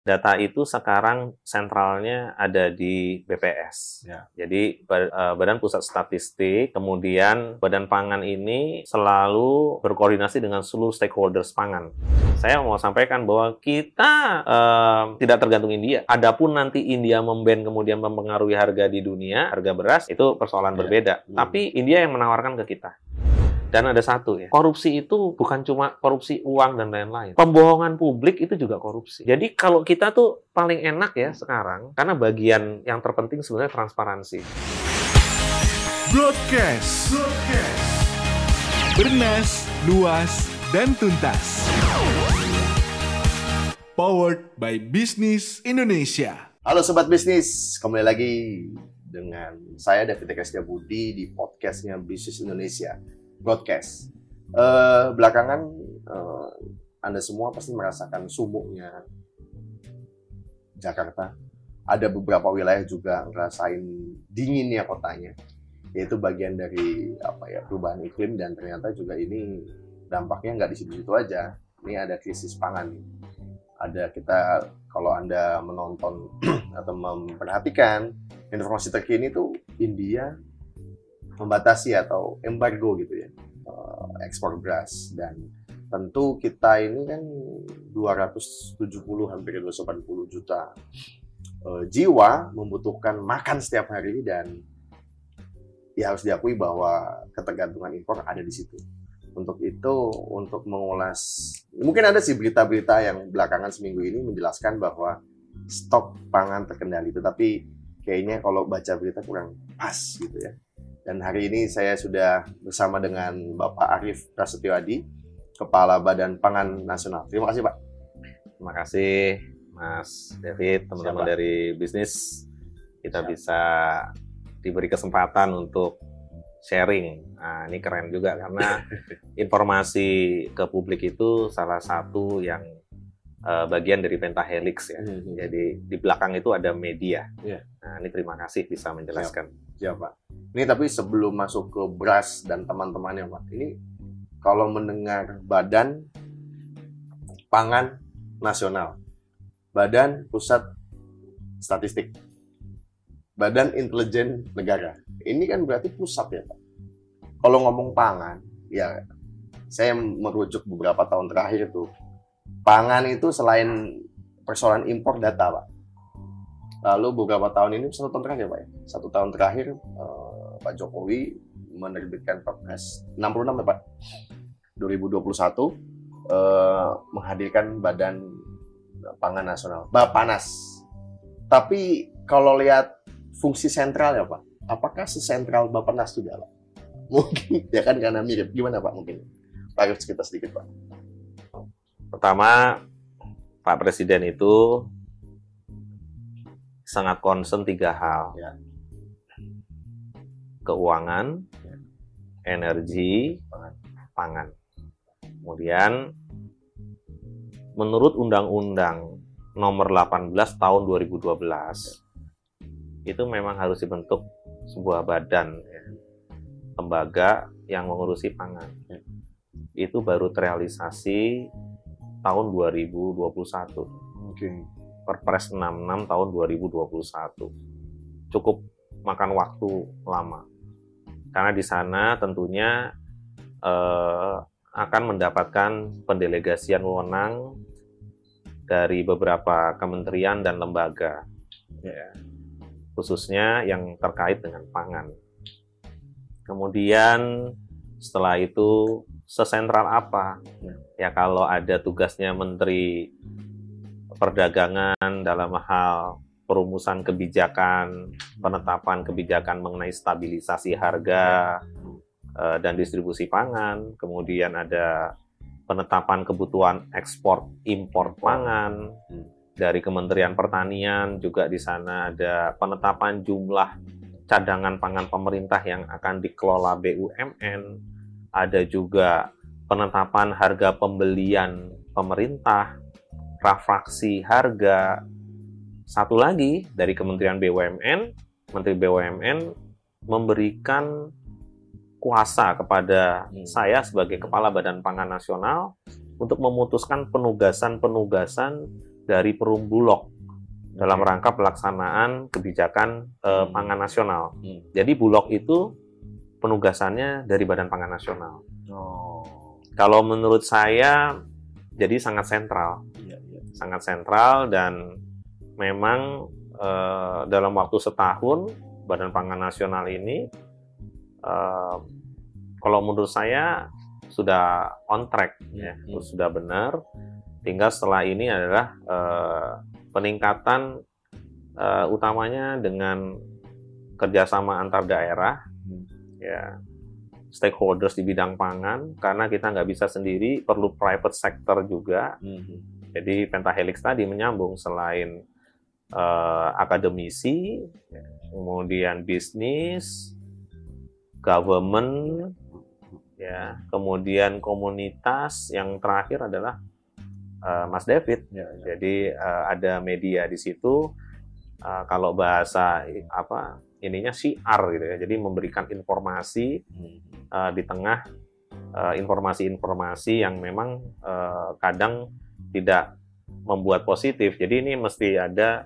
data itu sekarang sentralnya ada di BPS. Ya. Jadi eh, Badan Pusat Statistik, kemudian Badan Pangan ini selalu berkoordinasi dengan seluruh stakeholders pangan. Saya mau sampaikan bahwa kita eh, tidak tergantung India. Adapun nanti India memban kemudian mempengaruhi harga di dunia, harga beras itu persoalan Ya. berbeda. Hmm. Tapi India yang menawarkan ke kita. Dan ada satu ya, korupsi itu bukan cuma korupsi uang dan lain-lain. Pembohongan publik itu juga korupsi. Jadi kalau kita tuh paling enak ya sekarang, karena bagian yang terpenting sebenarnya transparansi. Broadcast. Bernas, luas, dan tuntas. Powered by Bisnis Indonesia. Halo Sobat Bisnis, kembali lagi dengan saya David Eka Budi di podcastnya Bisnis Indonesia, Broadcast. Eh, belakangan eh, Anda semua pasti merasakan sumuknya Jakarta. Ada beberapa wilayah juga ngerasain dinginnya kotanya. Yaitu bagian dari apa ya perubahan iklim dan ternyata juga ini dampaknya nggak di situ-situ aja. Ini ada krisis pangan. Ada kita kalau Anda menonton atau memperhatikan informasi terkini tuh India membatasi atau embargo gitu ya eh, ekspor beras dan tentu kita ini kan 270 hampir 280 juta eh, jiwa membutuhkan makan setiap hari dan ya harus diakui bahwa ketergantungan impor ada di situ. Untuk itu, untuk mengulas, mungkin ada sih berita-berita yang belakangan seminggu ini menjelaskan bahwa stok pangan terkendali, tetapi kayaknya kalau baca berita kurang pas gitu ya. Dan hari ini saya sudah bersama dengan Bapak Arief Prasetyo Adi, Kepala Badan Pangan Nasional. Terima kasih Pak. Terima kasih Mas David, teman-teman Siap, dari bisnis. Kita Siap. bisa diberi kesempatan untuk sharing. Nah, ini keren juga karena informasi ke publik itu salah satu yang eh, bagian dari pentahelix ya. Jadi di belakang itu ada media. Iya. Nah, ini terima kasih bisa menjelaskan. Ya Pak. Ini tapi sebelum masuk ke beras dan teman-temannya Pak, ini kalau mendengar Badan Pangan Nasional, Badan Pusat Statistik, Badan Intelijen Negara, ini kan berarti pusat ya Pak. Kalau ngomong pangan, ya saya merujuk beberapa tahun terakhir tuh, pangan itu selain persoalan impor data Pak. Lalu beberapa tahun ini satu tahun terakhir Pak ya, satu tahun terakhir eh, Pak Jokowi menerbitkan Perpres 66 ya Pak 2021 eh, menghadirkan Badan Pangan Nasional Bapanas. Tapi kalau lihat fungsi sentral ya Pak, apakah sesentral Bapanas juga Pak? Mungkin ya kan karena mirip. Gimana Pak mungkin? Pak Arief cerita sedikit Pak. Pertama, Pak Presiden itu sangat concern tiga hal. Ya. Keuangan, Ya. energi, Pangan. pangan. Kemudian, menurut Undang-Undang Nomor 18 Tahun 2012, itu memang harus dibentuk sebuah badan, ya, lembaga yang mengurusi pangan. Ya. Itu baru terrealisasi tahun 2021. Oke. Perpres 66 tahun 2021. Cukup makan waktu lama. Karena di sana tentunya eh, akan mendapatkan pendelegasian wewenang dari beberapa kementerian dan lembaga. Ya. Khususnya yang terkait dengan pangan. Kemudian setelah itu sesentral apa? Ya kalau ada tugasnya menteri perdagangan dalam hal perumusan kebijakan, penetapan kebijakan mengenai stabilisasi harga eh, dan distribusi pangan, kemudian ada penetapan kebutuhan ekspor impor pangan dari Kementerian Pertanian. Juga di sana ada penetapan jumlah cadangan pangan pemerintah yang akan dikelola BUMN, ada juga penetapan harga pembelian pemerintah, refraksi harga. Satu lagi dari Kementerian BUMN, Menteri BUMN memberikan kuasa kepada Hmm. saya sebagai Kepala Badan Pangan Nasional untuk memutuskan penugasan-penugasan dari Perum Bulog dalam rangka pelaksanaan kebijakan eh, Hmm. pangan nasional. Hmm. Jadi Bulog itu penugasannya dari Badan Pangan Nasional. Oh. Kalau menurut saya jadi sangat sentral. Sangat sentral dan memang eh, dalam waktu setahun Badan Pangan Nasional ini eh, kalau menurut saya sudah on track ya, Hmm. sudah benar. Tinggal setelah ini adalah eh, peningkatan eh, utamanya dengan kerjasama antar daerah, Hmm. ya stakeholders di bidang pangan, karena kita nggak bisa sendiri, perlu private sector juga. Hmm. Jadi Pentahelix tadi menyambung selain eh, akademisi, kemudian bisnis, government, ya, kemudian komunitas, yang terakhir adalah eh, Mas David. Ya, ya. Jadi eh, ada media di situ. eh, kalau bahasa apa ininya siar gitu ya. Jadi memberikan informasi eh, di tengah informasi-informasi yang memang eh, kadang tidak membuat positif. Jadi ini mesti ada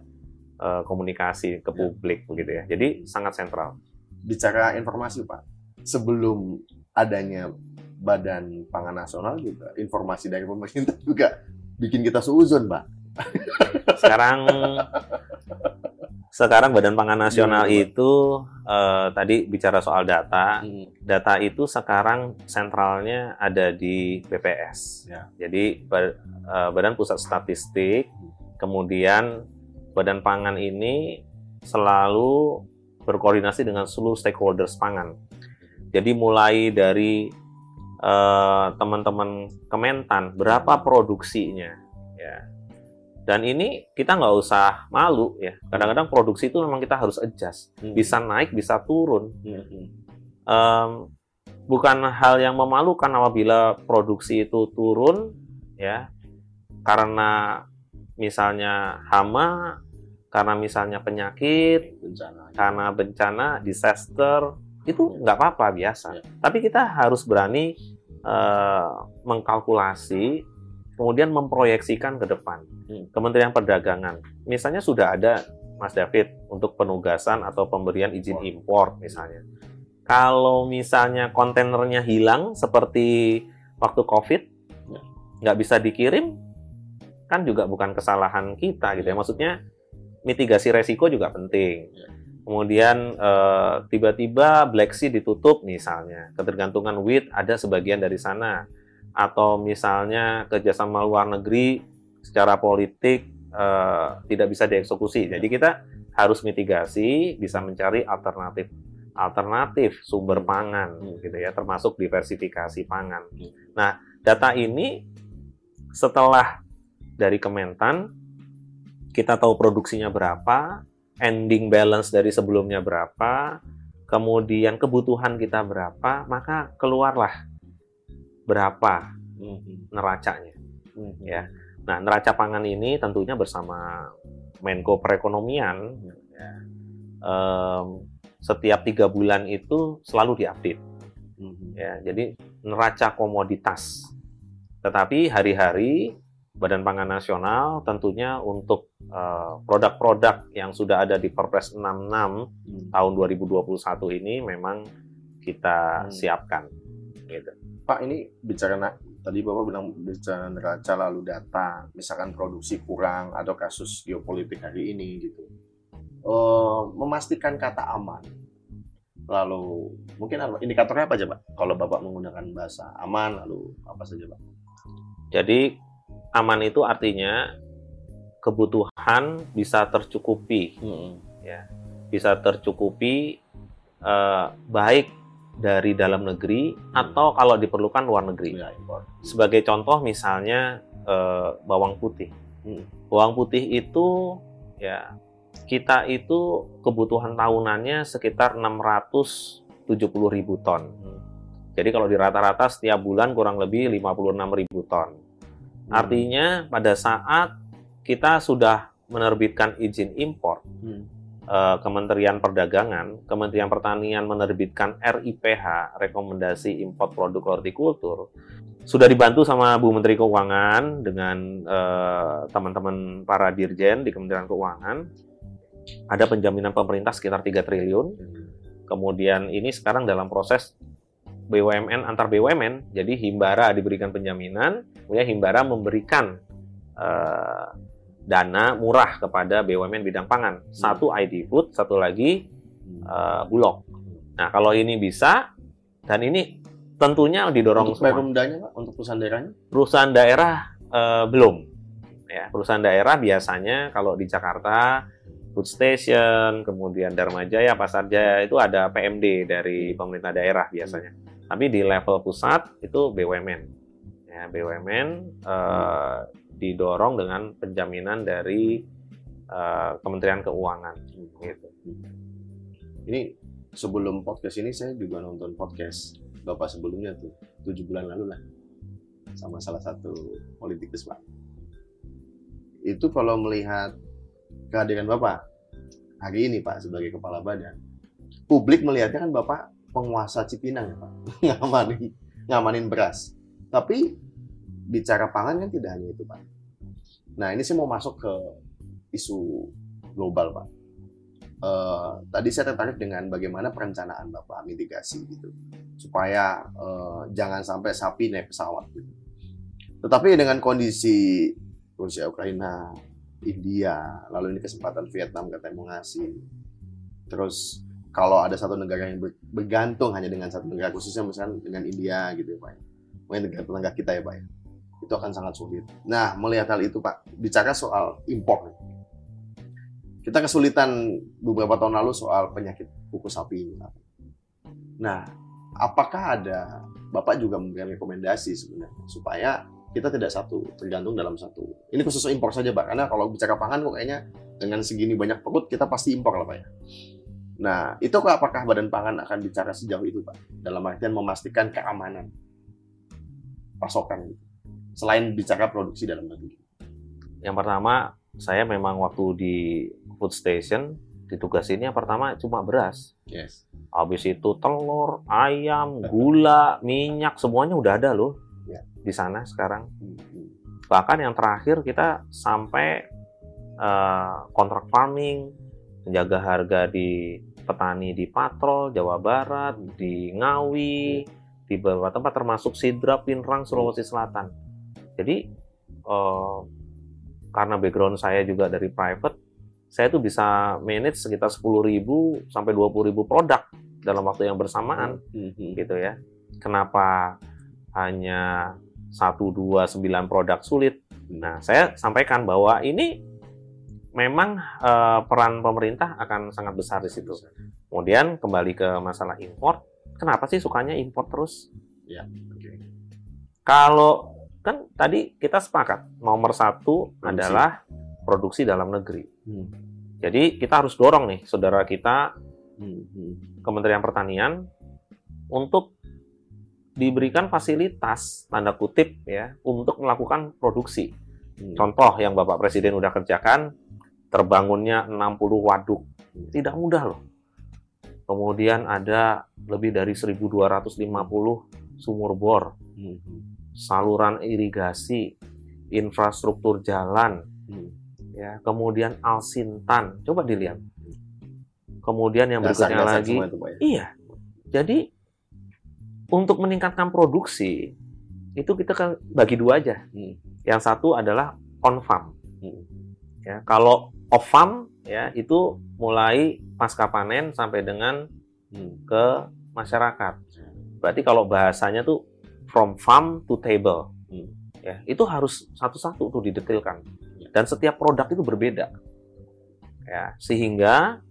eh, komunikasi ke Ya. publik begitu ya. Jadi sangat sentral. Bicara informasi Pak, sebelum adanya Badan Pangan Nasional juga informasi dari pemerintah juga bikin kita seuzon Pak. Sekarang sekarang Badan Pangan Nasional Gimana, Pak? itu eh, tadi bicara soal data. Hmm. Data itu sekarang sentralnya ada di BPS. Ya. Jadi eh, Badan Pusat Statistik, kemudian Badan Pangan ini selalu berkoordinasi dengan seluruh stakeholders pangan. Jadi mulai dari eh, teman-teman Kementan, berapa produksinya, ya. Dan ini kita nggak usah malu ya. Kadang-kadang produksi itu memang kita harus adjust, Hmm. bisa naik, bisa turun. Hmm, hmm. Em, bukan hal yang memalukan apabila produksi itu turun ya karena misalnya hama karena misalnya penyakit bencana. karena bencana disaster itu nggak apa-apa biasa Ya. tapi kita harus berani eh, mengkalkulasi kemudian memproyeksikan ke depan Hmm. Kementerian Perdagangan misalnya sudah ada Mas David untuk penugasan atau pemberian izin impor misalnya kalau misalnya kontainernya hilang seperti waktu COVID, Ya. nggak bisa dikirim, kan juga bukan kesalahan kita gitu ya. Maksudnya mitigasi resiko juga penting. Ya. Kemudian eh, tiba-tiba Black Sea ditutup misalnya, ketergantungan wheat ada sebagian dari sana, atau misalnya kerjasama luar negeri secara politik eh, tidak bisa dieksekusi. Jadi kita harus mitigasi, bisa mencari alternatif alternatif sumber pangan Hmm. gitu ya termasuk diversifikasi pangan. Hmm. Nah, data ini setelah dari Kementan kita tahu produksinya berapa, ending balance dari sebelumnya berapa, kemudian kebutuhan kita berapa, maka keluarlah berapa Hmm, hmm. neracanya. Hmm, hmm. Ya. Nah, neraca pangan ini tentunya bersama Menko Perekonomian ya, em, setiap tiga bulan itu selalu diupdate. Hmm, hmm. Ya, jadi neraca komoditas. Tetapi hari-hari Badan Pangan Nasional tentunya untuk eh, produk-produk yang sudah ada di Perpres 66 Hmm. tahun 2021 ini memang kita Hmm. siapkan. Gitu. Pak ini bicara na- tadi Bapak bilang bicara neraca lalu data, misalkan produksi kurang atau kasus geopolitik hari ini gitu. Eh, memastikan kata aman. Lalu mungkin apa- indikatornya apa aja Pak? Kalau Bapak menggunakan bahasa aman lalu apa saja Pak? Jadi aman itu artinya kebutuhan bisa tercukupi, Hmm. bisa tercukupi eh, baik dari dalam negeri atau kalau diperlukan luar negeri. Ya. Sebagai contoh misalnya eh, bawang putih. Hmm. Bawang putih itu ya kita itu kebutuhan tahunannya sekitar 670 ribu ton. Hmm. Jadi kalau di rata-rata setiap bulan kurang lebih 56 ribu ton. Artinya pada saat kita sudah menerbitkan izin impor, Hmm. Eh, Kementerian Perdagangan, Kementerian Pertanian menerbitkan RIPH, Rekomendasi Impor Produk Hortikultur, sudah dibantu sama Bu Menteri Keuangan dengan eh, teman-teman para dirjen di Kementerian Keuangan. Ada penjaminan pemerintah sekitar 3 triliun. Kemudian ini sekarang dalam proses BUMN antar BUMN. Jadi Himbara diberikan penjaminan, kemudian Himbara memberikan eh, dana murah kepada BUMN bidang pangan. Satu ID Food, satu lagi eh, Bulog. Nah, kalau ini bisa dan ini tentunya didorong Untuk semua Perumdanya Pak, untuk perusahaan daerahnya? perusahaan daerah eh, belum. Ya, perusahaan daerah biasanya kalau di Jakarta Food Station, kemudian Dharma Jaya, Pasar Jaya itu ada PMD dari pemerintah daerah biasanya. Tapi di level pusat itu BUMN. Ya, BUMN eh, didorong dengan penjaminan dari eh, Kementerian Keuangan. Gitu. Ini sebelum podcast ini saya juga nonton podcast Bapak sebelumnya tuh, tujuh bulan lalu lah. Sama salah satu politikus Pak. Itu kalau melihat kehadiran Bapak hari ini Pak sebagai kepala badan, publik melihatnya kan Bapak penguasa Cipinang ya Pak, ngamanin, ngamanin beras. Tapi bicara pangan kan tidak hanya itu Pak. Nah ini saya mau masuk ke isu global Pak. Eh, tadi saya tertarik dengan bagaimana perencanaan Bapak mitigasi gitu supaya eh, jangan sampai sapi naik pesawat gitu. Tetapi dengan kondisi Rusia, Ukraina, India, lalu ini kesempatan Vietnam katanya mau ngasih. Terus kalau ada satu negara yang ber- bergantung hanya dengan satu negara khususnya misalnya dengan India gitu ya Pak. ya. Mungkin negara tetangga kita ya Pak ya. Itu akan sangat sulit. Nah, melihat hal itu Pak, bicara soal impor. Kita kesulitan beberapa tahun lalu soal penyakit kuku sapi. misalnya. Nah, apakah ada Bapak juga memberikan rekomendasi sebenarnya supaya kita tidak satu tergantung dalam satu. Ini khusus impor saja, Pak. Karena kalau bicara pangan kok kayaknya dengan segini banyak perut kita pasti impor lah, Pak ya. Nah, itu kok apakah Badan Pangan akan bicara sejauh itu, Pak? Dalam artian memastikan keamanan pasokan gitu. Selain bicara produksi dalam negeri. Yang pertama, saya memang waktu di food station ditugasinnya pertama cuma beras. Yes. Habis itu telur, ayam, gula, minyak semuanya udah ada loh Ya. di sana sekarang. Hmm. Bahkan yang terakhir kita sampai eh, kontrak farming, menjaga harga di petani di Patrol, Jawa Barat, di Ngawi, di beberapa tempat termasuk Sidrap, Pinrang, Sulawesi Selatan. Jadi eh, karena background saya juga dari private, saya tuh bisa manage sekitar 10.000 sampai 20.000 produk dalam waktu yang bersamaan Hmm, gitu ya. Kenapa hanya 1 2 9 produk sulit? Nah, saya sampaikan bahwa ini memang eh, peran pemerintah akan sangat besar di situ. Kemudian kembali ke masalah impor, kenapa sih sukanya impor terus? Oke. Kalau kan tadi kita sepakat nomor satu Produksi. adalah produksi dalam negeri. Hmm, Jadi kita harus dorong nih saudara kita hmm, hmm. Kementerian Pertanian untuk diberikan fasilitas tanda kutip ya untuk melakukan produksi. Hmm. Contoh yang Bapak Presiden udah kerjakan terbangunnya 60 waduk. Tidak mudah loh. Kemudian ada lebih dari 1250 sumur bor, Hmm, hmm. Saluran irigasi, infrastruktur jalan, Hmm. ya. Kemudian alsintan. Coba dilihat. Kemudian yang berikutnya Dasar-dasar lagi semua itu, Pak ya? Iya. Jadi untuk meningkatkan produksi itu kita kan bagi dua aja. Hmm. Yang satu adalah on farm. Hmm. Ya, kalau off farm ya itu mulai pasca panen sampai dengan Hmm. ke masyarakat. Berarti kalau bahasanya tuh from farm to table. Hmm. Ya, itu harus satu-satu tuh didetailkan. Ya. Dan setiap produk itu berbeda. Ya, sehingga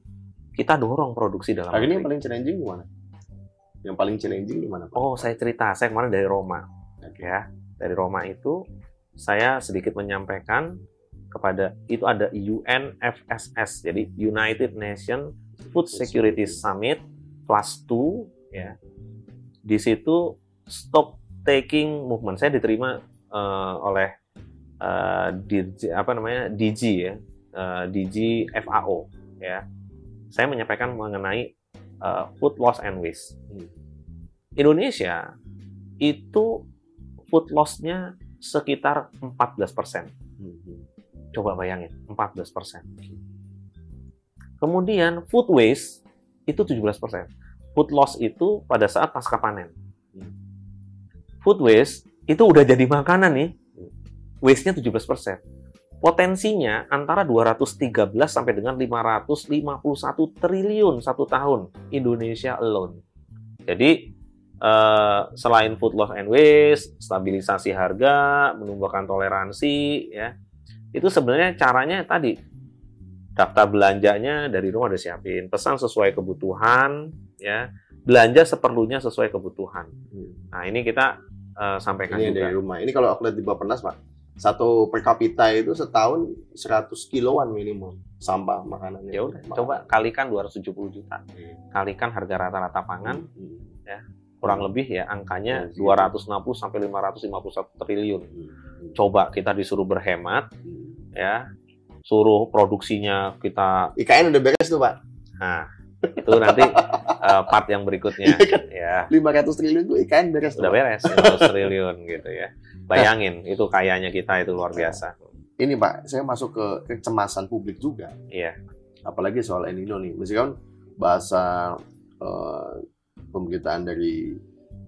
kita dorong produksi dalam Hari ini negeri. yang paling challenging gimana? Yang paling challenging gimana, Pak? Oh, saya cerita. Saya kemarin dari Roma. Oke. Ya, dari Roma itu saya sedikit menyampaikan kepada itu ada UNFSS, jadi United Nations Food Security Summit plus 2 ya. Di situ stop taking movement. Saya diterima eh, oleh eh, DG, apa namanya DG ya, eh, DG FAO ya. Saya menyampaikan mengenai eh, food loss and waste. Indonesia itu food loss-nya sekitar 14%. Hmm. Coba bayangin, 14%. Kemudian food waste itu 17%. Food loss itu pada saat pasca panen. Food waste itu udah jadi makanan nih. Waste-nya 17%. Potensinya antara 213 sampai dengan 551 triliun satu tahun Indonesia alone. Jadi eh, selain food loss and waste, stabilisasi harga, menumbuhkan toleransi, ya itu sebenarnya caranya tadi daftar belanjanya dari rumah udah siapin, pesan sesuai kebutuhan, ya belanja seperlunya sesuai kebutuhan. Nah ini kita eh, sampaikan Ini juga. dari rumah. Ini kalau aku lihat di Bapenas, Pak, satu per kapita itu setahun 100 kiloan minimum sampah makanannya. Ya udah, Makanan. coba kalikan 270 juta, Hmm. kalikan harga rata-rata pangan Hmm. kurang lebih ya angkanya Hmm. 260 sampai 551 triliun. Hmm. Coba kita disuruh berhemat, Hmm. ya, suruh produksinya kita, IKN udah beres tuh, Pak. nah itu nanti eh, part yang berikutnya, ya. 500 triliun tuh IKN beres tuh. Udah Pak. beres 500 triliun gitu ya. Bayangin itu kayanya kita itu luar biasa. Ini, Pak, saya masuk ke kecemasan publik juga. Iya. Apalagi soal El Nino nih. Meskipun bahasa eh, pemberitaan dari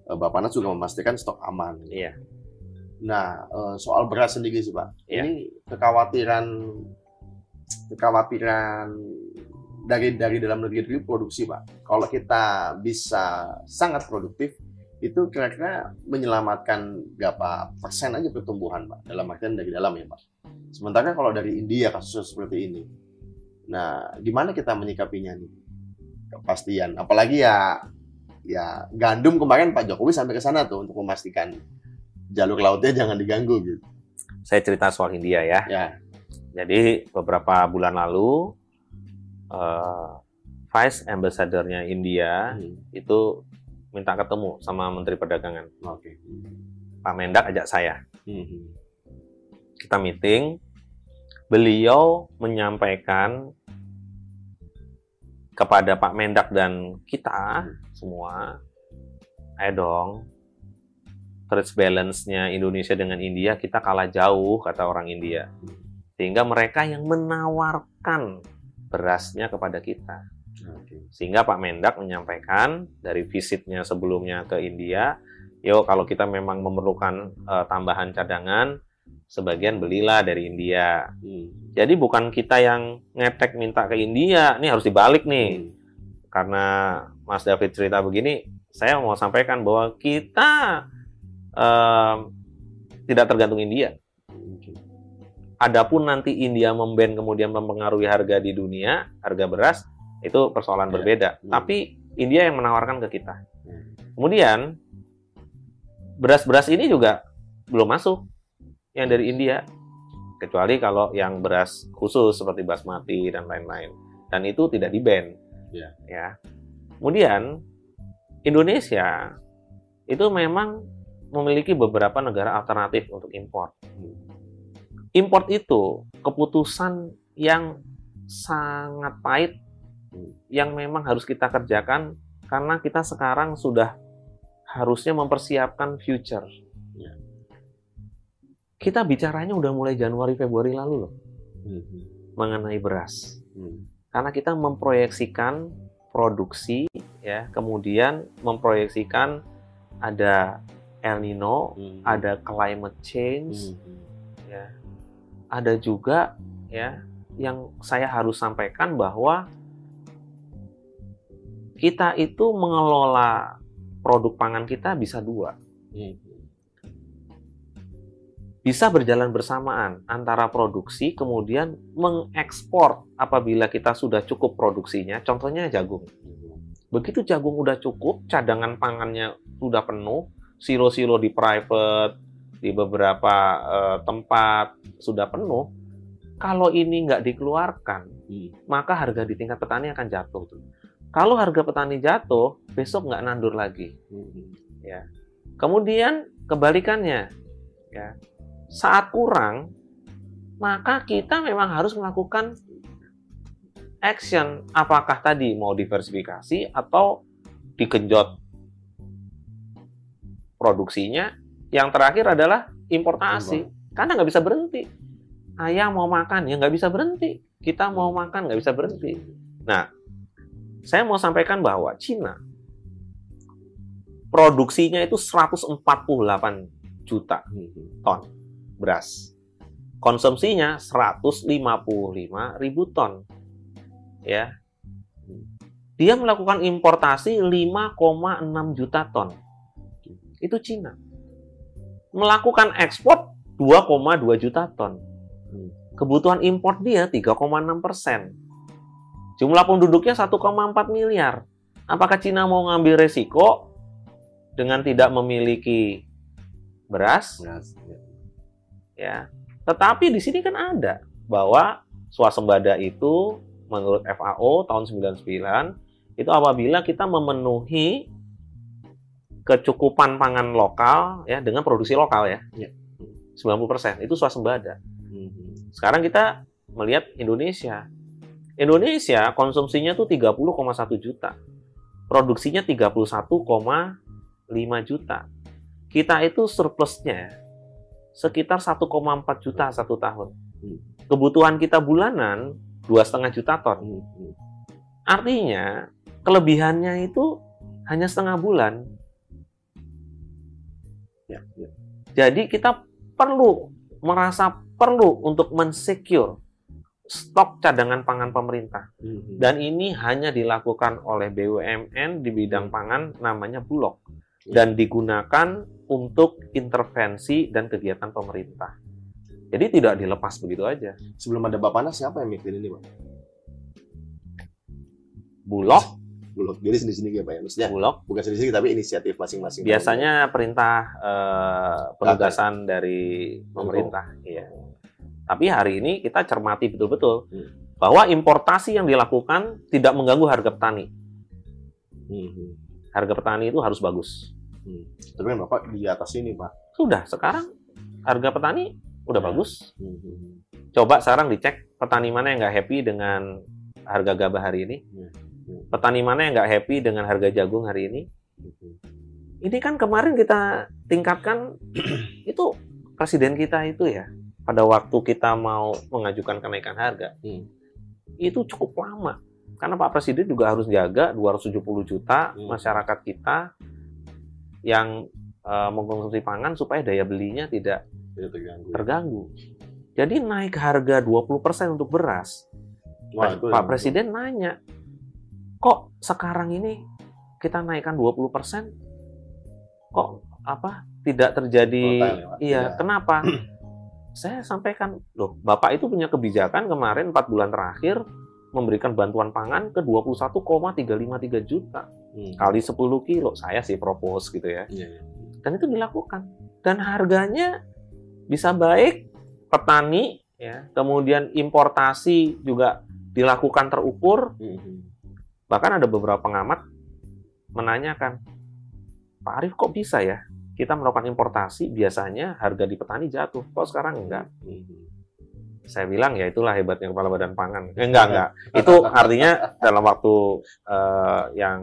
eh, Bapanas juga memastikan stok aman. Iya. Nah, eh, soal beras sendiri sih, Pak. Iya. Ini kekhawatiran kekhawatiran dari dari dalam negeri itu produksi, Pak. Kalau kita bisa sangat produktif, itu kira-kira menyelamatkan berapa persen aja pertumbuhan, Pak. Dalam artian dari dalam ya, Pak. Sementara kalau dari India kasusnya seperti ini. Nah, gimana kita menyikapinya nih? Kepastian. Apalagi ya ya gandum kemarin Pak Jokowi sampai ke sana tuh untuk memastikan jalur lautnya jangan diganggu gitu. Saya cerita soal India ya. Ya. Jadi beberapa bulan lalu eh, Vice Ambassador-nya India Hmm. itu minta ketemu sama Menteri Perdagangan. Oke. Pak Mendak ajak saya. Hmm. Kita meeting. Beliau menyampaikan kepada Pak Mendak dan kita semua, ayo dong, trade balance-nya Indonesia dengan India kita kalah jauh kata orang India. Sehingga mereka yang menawarkan berasnya kepada kita. Sehingga Pak Mendak menyampaikan dari visitnya sebelumnya ke India, yo kalau kita memang memerlukan eh, tambahan cadangan, sebagian belilah dari India. Hmm. Jadi bukan kita yang ngetek minta ke India, ini harus dibalik nih. Hmm. Karena Mas David cerita begini, saya mau sampaikan bahwa kita em, tidak tergantung India. Oke. Adapun nanti India memban kemudian mempengaruhi harga di dunia, harga beras itu persoalan Ya. berbeda. Hmm. Tapi India yang menawarkan ke kita. Hmm. Kemudian beras-beras ini juga belum masuk yang dari India, kecuali kalau yang beras khusus seperti basmati dan lain-lain. Dan itu tidak di ban. Ya. Ya. Kemudian Indonesia itu memang memiliki beberapa negara alternatif untuk impor. Hmm. Import itu keputusan yang sangat pahit yang memang harus kita kerjakan karena kita sekarang sudah harusnya mempersiapkan future. Ya. Kita bicaranya udah mulai Januari Februari lalu loh Hmm. mengenai beras. Hmm. Karena kita memproyeksikan produksi ya, kemudian memproyeksikan ada El Nino, Hmm. ada climate change, Hmm. ya. Ada juga ya yang saya harus sampaikan bahwa kita itu mengelola produk pangan kita bisa dua. Hmm. Bisa berjalan bersamaan antara produksi kemudian mengekspor apabila kita sudah cukup produksinya. Contohnya jagung. Begitu jagung udah cukup, cadangan pangannya sudah penuh, silo-silo di private, di beberapa eh, tempat sudah penuh. Kalau ini nggak dikeluarkan, Hmm. maka harga di tingkat petani akan jatuh. Kalau harga petani jatuh, besok nggak nandur lagi. Hmm. Kemudian kebalikannya, ya saat kurang, maka kita memang harus melakukan action. Apakah tadi mau diversifikasi atau digenjot produksinya? Yang terakhir adalah importasi. Karena nggak bisa berhenti. Ayah mau makan, ya nggak bisa berhenti. Kita mau makan, nggak bisa berhenti. Nah, saya mau sampaikan bahwa Cina produksinya itu 148 juta ton beras. Konsumsinya 155 ribu ton. Ya. Dia melakukan importasi 5,6 juta ton. Itu Cina. Melakukan ekspor 2,2 juta ton. Kebutuhan impor dia 3,6 persen. Jumlah penduduknya 1,4 miliar. Apakah Cina mau ngambil resiko dengan tidak memiliki beras? Beras, ya. Ya. Tetapi di sini kan ada bahwa swasembada itu menurut FAO tahun 99 itu apabila kita memenuhi kecukupan pangan lokal ya dengan produksi lokal ya. Ya. 90% itu swasembada. Mhm. Sekarang kita melihat Indonesia. Indonesia konsumsinya tuh 30,1 juta. Produksinya 31,5 juta. Kita itu surplusnya sekitar 1,4 juta satu tahun. Hmm. Kebutuhan kita bulanan dua setengah juta ton. Mhm. Artinya kelebihannya itu hanya setengah bulan. Ya, ya. Jadi kita perlu merasa perlu untuk mensecure stok cadangan pangan pemerintah. Mhm. Dan ini hanya dilakukan oleh BUMN di bidang pangan namanya Bulog Ya. dan digunakan untuk intervensi dan kegiatan pemerintah. Jadi tidak dilepas begitu aja. Sebelum ada Bapanas siapa yang mikirin ini, Pak? Bulog, Bulog. Jadi sendiri-sendiri ya, Pak ya. Maksudnya Bulog bukan sendiri tapi inisiatif masing-masing. biasanya perintah eh, penugasan dari pemerintah. Iya. Tapi hari ini kita cermati betul-betul Hmm. bahwa importasi yang dilakukan tidak mengganggu harga petani. Mhm. Harga petani itu harus bagus. Tapi kan Bapak di atas ini, Pak. Sudah, sekarang harga petani udah Ya. bagus. Mhm. Coba sekarang dicek petani mana yang nggak happy dengan harga gabah hari ini. Ya, ya. Petani mana yang nggak happy dengan harga jagung hari ini. Ini kan kemarin kita tingkatkan itu presiden kita itu ya pada waktu kita mau mengajukan kenaikan harga Hmm. itu cukup lama karena Pak Presiden juga harus jaga 270 juta Hmm. masyarakat kita yang eh, mengkonsumsi pangan supaya daya belinya tidak terganggu. terganggu. Jadi naik harga 20% untuk beras. Wah, Pak Presiden nanya, kok sekarang ini kita naikkan 20%? Kok apa tidak terjadi Volatile ya, iya, Iya. kenapa? Saya sampaikan, loh, Bapak itu punya kebijakan kemarin 4 bulan terakhir memberikan bantuan pangan ke 21,353 juta Hmm. kali 10 kilo. Saya sih propose gitu ya. Iya, iya. Dan itu dilakukan. Dan harganya bisa baik petani ya, kemudian importasi juga dilakukan terukur. Mhm. Bahkan ada beberapa pengamat menanyakan, Pak Arief kok bisa ya kita melakukan importasi biasanya harga di petani jatuh, kok sekarang enggak? Mhm. Saya bilang ya itulah hebatnya kepala badan pangan. Eh, enggak enggak. Itu artinya dalam waktu eh, yang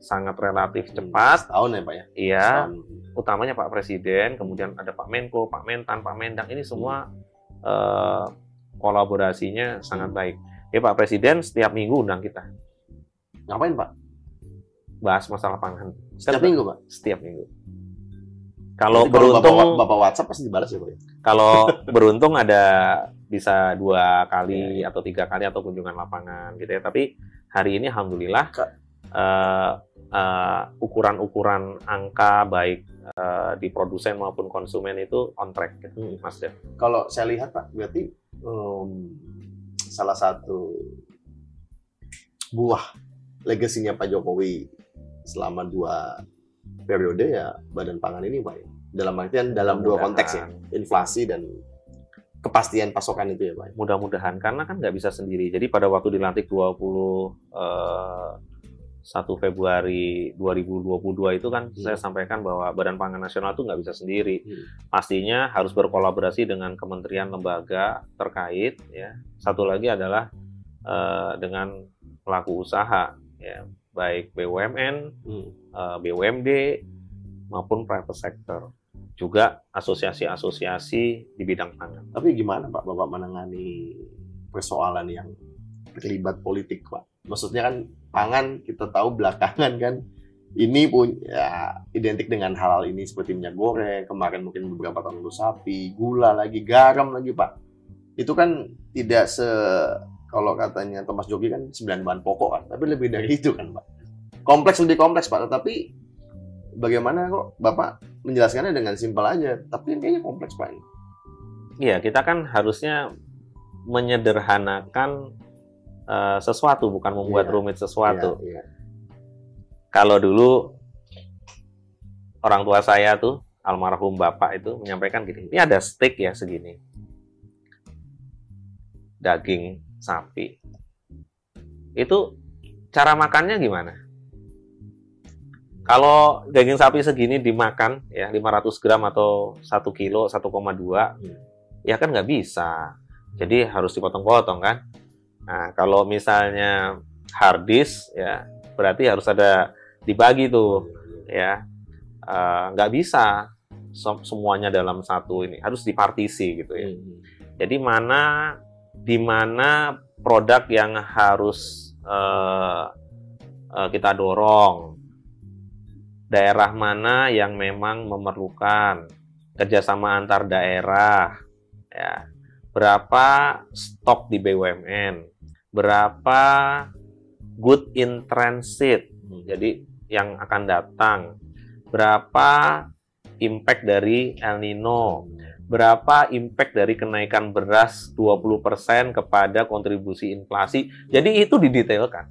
sangat relatif cepat, Setahun ya, Pak ya? iya, utamanya Pak Presiden, kemudian ada Pak Menko, Pak Mentan, Pak Mendak, ini semua eh, kolaborasinya sangat baik. Ya Pak Presiden setiap minggu undang kita Ngapain, Pak? bahas masalah pangan. Setiap minggu, Pak? Setiap minggu. Kalau beruntung, Bapak, Bapak WhatsApp pasti dibalas ya, Pak ya? kalau beruntung ada bisa dua kali Ya, atau tiga kali atau kunjungan lapangan gitu ya. Tapi hari ini alhamdulillah eh, eh, ukuran-ukuran angka baik eh, di produsen maupun konsumen itu on track, gitu, Hmm. Mas Dev. Kalau saya lihat, Pak, berarti em, salah satu buah legasinya Pak Jokowi selama dua periode ya badan pangan ini, Pak. ya. Dalam artian dalam dua konteks ya, inflasi dan kepastian pasokan itu ya, Pak. Mudah-mudahan karena kan nggak bisa sendiri. Jadi pada waktu dilantik 20 eh, 1 Februari 2022 itu kan Hmm. saya sampaikan bahwa Badan Pangan Nasional itu nggak bisa sendiri. Hmm. Pastinya harus berkolaborasi dengan kementerian lembaga terkait. Ya. Satu lagi adalah eh, dengan pelaku usaha, ya, baik BUMN, Hmm. eh, BUMD maupun private sector. juga asosiasi-asosiasi di bidang pangan. Tapi gimana Pak Bapak menangani persoalan yang terlibat politik Pak? Maksudnya kan pangan kita tahu belakangan kan ini pun ya identik dengan hal-hal ini seperti minyak goreng, kemarin mungkin beberapa tahun lalu sapi, gula lagi, garam lagi Pak. Itu kan tidak se kalau katanya Thomas Jogi kan 9 bahan pokok kan, tapi lebih dari itu kan Pak. Kompleks lebih kompleks Pak, tetapi bagaimana kok Bapak menjelaskannya dengan simpel aja, tapi kayaknya kompleks Pak ini. Iya, kita kan harusnya menyederhanakan uh, sesuatu, bukan membuat Iya, rumit sesuatu. Iya, iya. Kalau dulu orang tua saya tuh, almarhum bapak itu menyampaikan gini, ini ada steak ya segini, daging sapi. Itu cara makannya gimana? Kalau daging sapi segini dimakan ya 500 gram atau 1 kilo 1,2 ya kan nggak bisa. Jadi harus dipotong-potong kan. Nah kalau misalnya hard disk ya berarti harus ada dibagi tuh ya Eh, nggak bisa sem- semuanya dalam satu ini harus dipartisi gitu ya. Hmm. Jadi mana di mana produk yang harus eh, eh, kita dorong, daerah mana yang memang memerlukan kerjasama antar daerah, ya. Berapa stok di BUMN, berapa good in transit, jadi yang akan datang, berapa impact dari El Nino, berapa impact dari kenaikan beras 20% kepada kontribusi inflasi. Jadi itu didetailkan.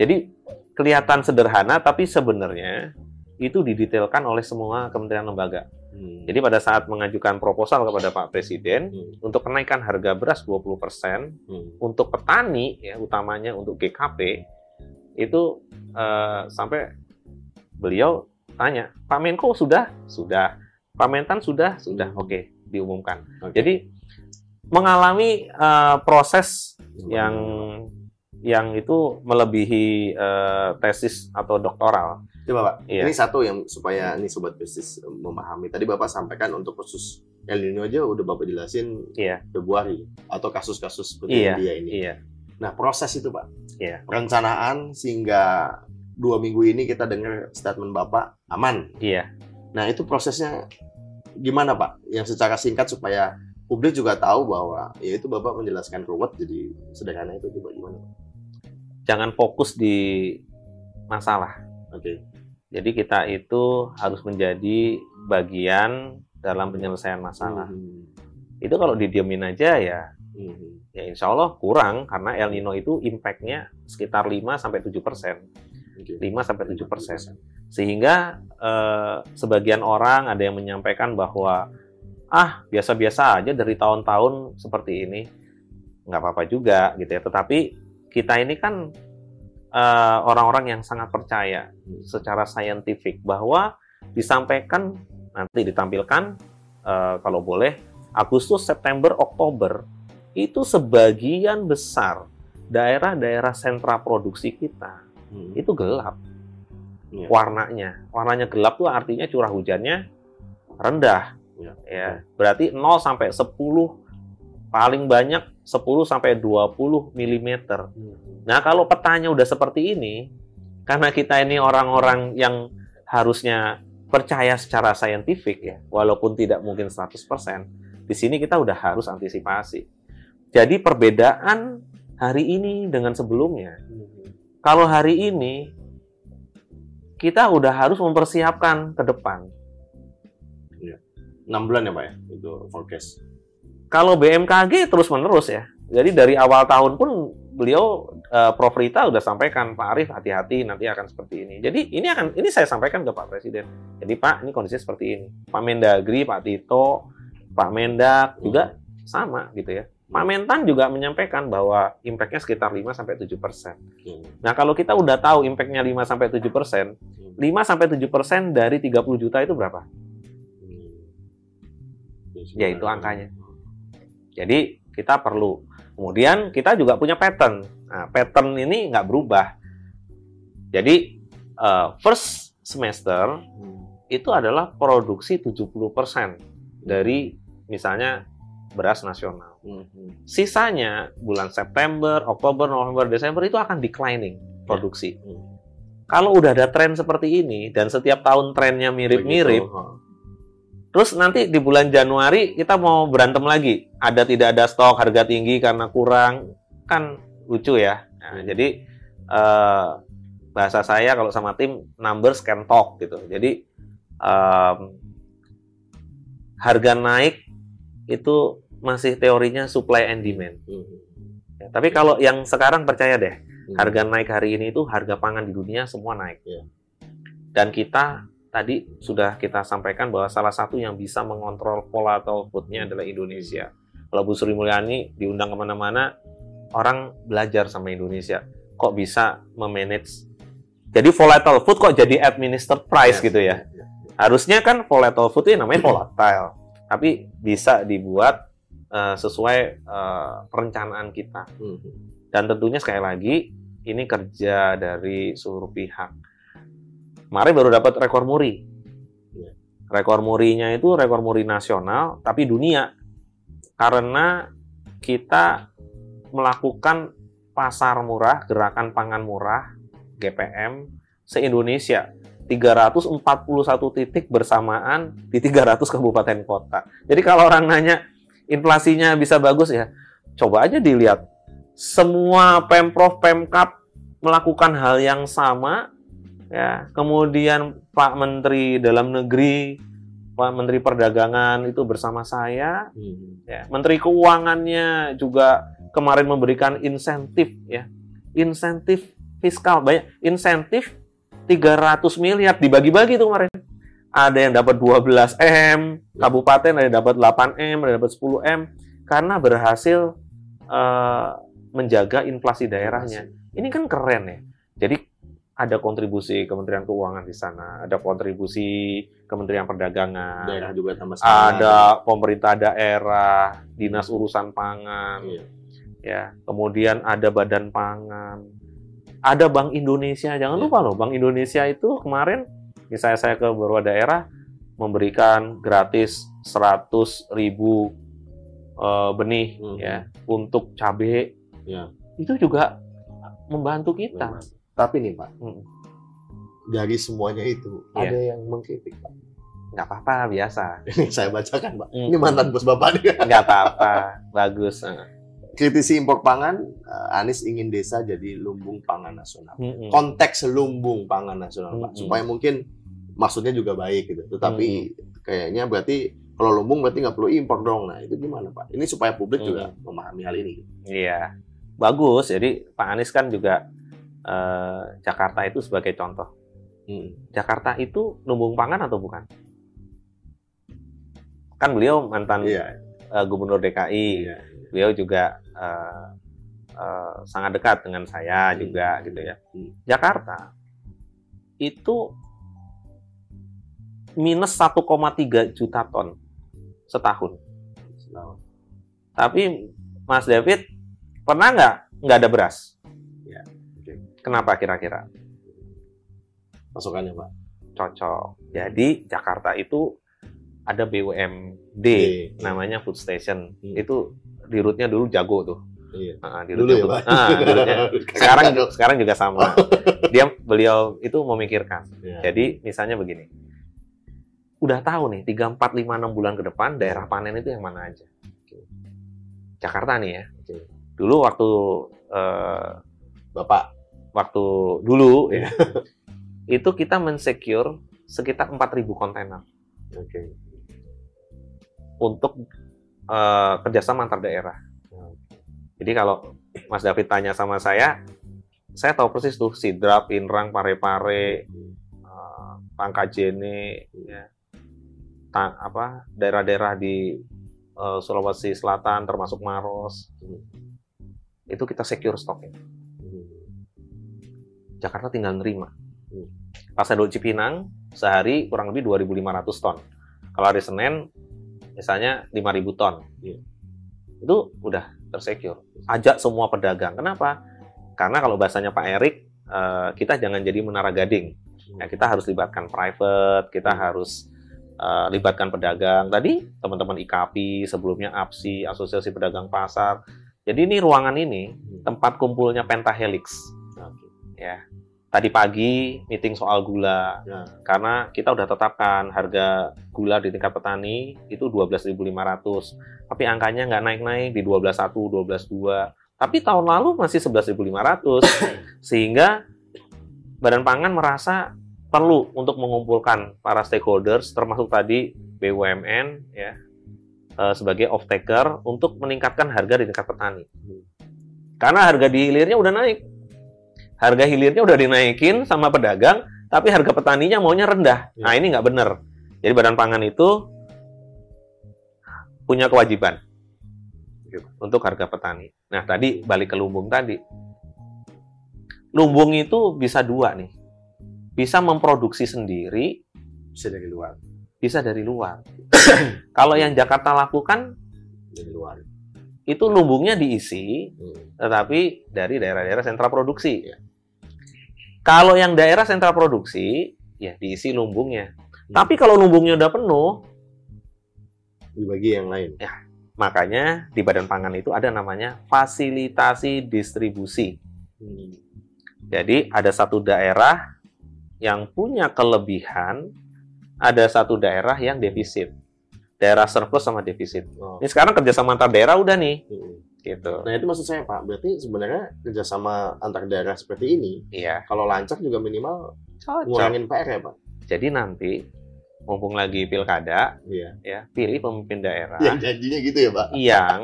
Jadi kelihatan sederhana tapi sebenarnya itu didetailkan oleh semua kementerian lembaga. Hmm. Jadi pada saat mengajukan proposal kepada Pak Presiden Hmm. untuk kenaikan harga beras 20% Hmm. untuk petani ya utamanya untuk GKP itu eh, sampai beliau tanya Pak Menko sudah sudah Pak Mentan sudah sudah Hmm. oke diumumkan Oke. jadi mengalami eh, proses yang yang itu melebihi eh, tesis atau doktoral Coba Pak, Iya. ini satu yang supaya ini sobat bisnis eh, memahami. Tadi Bapak sampaikan untuk khusus El Nino aja udah Bapak jelasin Iya. Februari atau kasus-kasus seperti Iya, India ini. iya Nah proses itu Pak, Iya. perencanaan sehingga dua minggu ini kita dengar statement Bapak aman. iya Nah itu prosesnya gimana Pak? Yang secara singkat supaya publik juga tahu bahwa ya itu Bapak menjelaskan ruwet jadi sederhana itu coba gimana Pak? jangan fokus di masalah Oke. jadi kita itu harus menjadi bagian dalam penyelesaian masalah Hmm. itu kalau didiemin aja ya Hmm. ya insya Allah kurang karena El Nino itu impact-nya sekitar 5 sampai 7 persen Oke. 5 sampai 7 persen sehingga eh, sebagian orang ada yang menyampaikan bahwa ah biasa-biasa aja dari tahun-tahun seperti ini nggak apa-apa juga gitu ya. Tetapi kita ini kan eh, orang-orang yang sangat percaya secara saintifik bahwa disampaikan nanti ditampilkan eh, kalau boleh Agustus September Oktober itu sebagian besar daerah-daerah sentra produksi kita. Hmm. itu gelap Iya. warnanya. Warnanya gelap tuh artinya curah hujannya rendah. Iya. Ya, berarti 0 sampai 10 paling banyak 10 sampai 20 mm. Nah, kalau petanya udah seperti ini, karena kita ini orang-orang yang harusnya percaya secara saintifik ya, walaupun tidak mungkin 100%, di sini kita udah harus antisipasi. Jadi perbedaan hari ini dengan sebelumnya Hmm. kalau hari ini kita udah harus mempersiapkan ke depan. 6 bulan ya Pak ya itu forecast. Kalau BMKG terus-menerus ya. Jadi dari awal tahun pun beliau eh, Prof Rita udah sampaikan Pak Arief hati-hati nanti akan seperti ini. Jadi ini akan ini saya sampaikan ke Pak Presiden. Jadi Pak ini kondisi seperti ini. Pak Mendagri, Pak Tito, Pak Mendak juga sama gitu ya. Pak Mentan juga menyampaikan bahwa impact-nya sekitar 5 sampai 7 persen. Hmm. Nah kalau kita udah tahu impact-nya 5 sampai 7 persen, 5 sampai 7 persen dari 30 juta itu berapa? Ya, itu angkanya. Jadi kita perlu. Kemudian kita juga punya pattern. Nah, pattern ini nggak berubah. Jadi eh, first semester Hmm. itu adalah produksi 70% dari misalnya beras nasional. Mhm. Sisanya bulan September, Oktober, November, Desember itu akan declining produksi. Hmm. Kalau udah ada tren seperti ini dan setiap tahun trennya mirip-mirip, Begitu, terus nanti di bulan Januari kita mau berantem lagi. Ada tidak ada stok, harga tinggi karena kurang, kan lucu ya. Nah, Hmm. jadi eh, bahasa saya kalau sama tim numbers can talk gitu. Jadi em, harga naik itu masih teorinya supply and demand. Mhm. Ya, tapi kalau yang sekarang percaya deh, Mhm. harga naik hari ini itu harga pangan di dunia semua naik. Iya. Dan kita tadi sudah kita sampaikan bahwa salah satu yang bisa mengontrol volatile food-nya adalah Indonesia. Kalau Bu Sri Mulyani diundang ke mana-mana, orang belajar sama Indonesia. Kok bisa memanage? Jadi volatile food kok jadi administered price Yes, gitu ya? ya, ya. Harusnya kan volatile food ini namanya volatile, tapi bisa dibuat eh, sesuai eh, perencanaan kita. Mhm. Dan tentunya sekali lagi ini kerja dari seluruh pihak. Kemarin baru dapat rekor muri. Iya. Rekor murinya itu rekor muri nasional, tapi dunia. Karena kita melakukan pasar murah, gerakan pangan murah, GPM, se-Indonesia. 341 titik bersamaan di 300 kabupaten kota. Jadi kalau orang nanya inflasinya bisa bagus ya, coba aja dilihat. Semua pemprov pemkap melakukan hal yang sama ya. Kemudian Pak Menteri Dalam Negeri Pak Menteri Perdagangan itu bersama saya Mhm. ya. Menteri Keuangannya juga kemarin memberikan insentif ya. Insentif fiskal banyak insentif 300 miliar dibagi-bagi tuh kemarin ada yang dapat 12 m kabupaten ada yang dapat 8 m ada yang dapat 10 m karena berhasil eh, menjaga inflasi daerahnya ini kan keren ya. Jadi ada kontribusi Kementerian Keuangan di sana, ada kontribusi Kementerian Perdagangan, Daerah juga tambah semangat. ada pemerintah daerah, dinas urusan pangan, Iya. ya. Kemudian ada Badan Pangan, ada Bank Indonesia. Jangan Iya. lupa loh, Bank Indonesia itu kemarin, misalnya saya ke beberapa daerah memberikan gratis 100 ribu eh, benih Mhm. ya untuk cabai. Iya. Itu juga membantu kita. Memang. Tapi nih Pak, Mm. dari semuanya itu Iya. ada yang mengkritik Pak. nggak apa-apa biasa Ini saya bacakan Pak. Mm. Ini mantan bos Bapak nih. nggak apa-apa bagus Kritisi impor pangan, eh, Anies ingin desa jadi lumbung pangan nasional. Mm-mm. Konteks lumbung pangan nasional Pak, Mm-mm. supaya mungkin maksudnya juga baik gitu. Tetapi kayaknya berarti kalau lumbung berarti nggak perlu impor dong. Nah itu gimana Pak? Ini supaya publik juga memahami hal ini. iya bagus jadi Pak Anies kan juga eh, Jakarta itu sebagai contoh Hmm. Jakarta itu lumbung pangan atau bukan kan beliau mantan Iya. eh, gubernur DKI Iya. beliau juga eh, eh, sangat dekat dengan saya Hmm. juga gitu ya Hmm. Jakarta itu minus 1,3 juta ton setahun Tapi Mas David pernah nggak nggak ada beras? Ya, oke. Kenapa kira-kira? Masukannya Pak. Cocok. Jadi Jakarta itu ada BUMD D. namanya Food Station. Hmm. Itu di route-nya dulu jago tuh. Iya. Ah, di Dulu ya. Pak? Ah, di route-nya. sekarang sekarang juga sama. Dia beliau itu memikirkan. Iya. Jadi misalnya begini. Udah tahu nih 3 4 5 6 bulan ke depan daerah panen itu yang mana aja. Jakarta nih ya. Oke. Dulu waktu eh, Bapak. waktu dulu ya, itu kita mensecure sekitar 4.000 kontainer Oke. untuk eh, kerjasama antar daerah. Jadi kalau Mas David tanya sama saya, saya tahu persis tuh Sidrap, Inrang, Parepare, eh, Pangkajene, ya, ta- apa daerah-daerah di eh, Sulawesi Selatan termasuk Maros, itu kita secure stoknya. Jakarta tinggal nerima. Pasar Induk Cipinang sehari kurang lebih 2.500 ton. Kalau hari Senin misalnya 5.000 ton. Itu udah tersecure. Ajak semua pedagang. Kenapa? Karena kalau bahasanya Pak Erik, eh, kita jangan jadi menara gading. Ya, kita harus libatkan private, kita harus uh, libatkan pedagang. Tadi teman-teman IKAPI, sebelumnya APSI, Asosiasi Pedagang Pasar. Jadi ini ruangan ini tempat kumpulnya pentahelix. Ya. Tadi pagi meeting soal gula. Ya. Karena kita udah tetapkan harga gula di tingkat petani itu 12.500. Tapi angkanya nggak naik-naik di 12.1, 12.2. Tapi tahun lalu masih 11.500. Sehingga Badan Pangan merasa perlu untuk mengumpulkan para stakeholders termasuk tadi BUMN ya eh, sebagai off taker untuk meningkatkan harga di tingkat petani. Karena harga di hilirnya udah naik. Harga hilirnya udah dinaikin sama pedagang, tapi harga petaninya maunya rendah. Ya. Nah, ini nggak benar. Jadi Badan Pangan itu punya kewajiban untuk harga petani. Nah, tadi balik ke lumbung tadi. Lumbung itu bisa dua nih. Bisa memproduksi sendiri, Bisa dari luar. bisa dari luar. Kalau yang Jakarta lakukan Dari luar. itu lumbungnya diisi, Hmm. tetapi dari daerah-daerah sentra produksi. Ya. Kalau yang daerah sentra produksi, ya diisi lumbungnya. Hmm. Tapi kalau lumbungnya udah penuh, Dibagi yang lain. makanya di Badan Pangan itu ada namanya fasilitasi distribusi. Hmm. Jadi ada satu daerah yang punya kelebihan, ada satu daerah yang defisit. Daerah surplus sama defisit. Oh. Ini sekarang kerjasama antar daerah udah nih, Hmm. gitu. Nah itu maksud saya Pak, berarti sebenarnya kerjasama antar daerah seperti ini, Iya, kalau lancar juga minimal cocok. ngurangin PR ya Pak? Jadi nanti mumpung lagi pilkada, Iya. ya pilih pemimpin daerah Yang janjinya gitu ya Pak? yang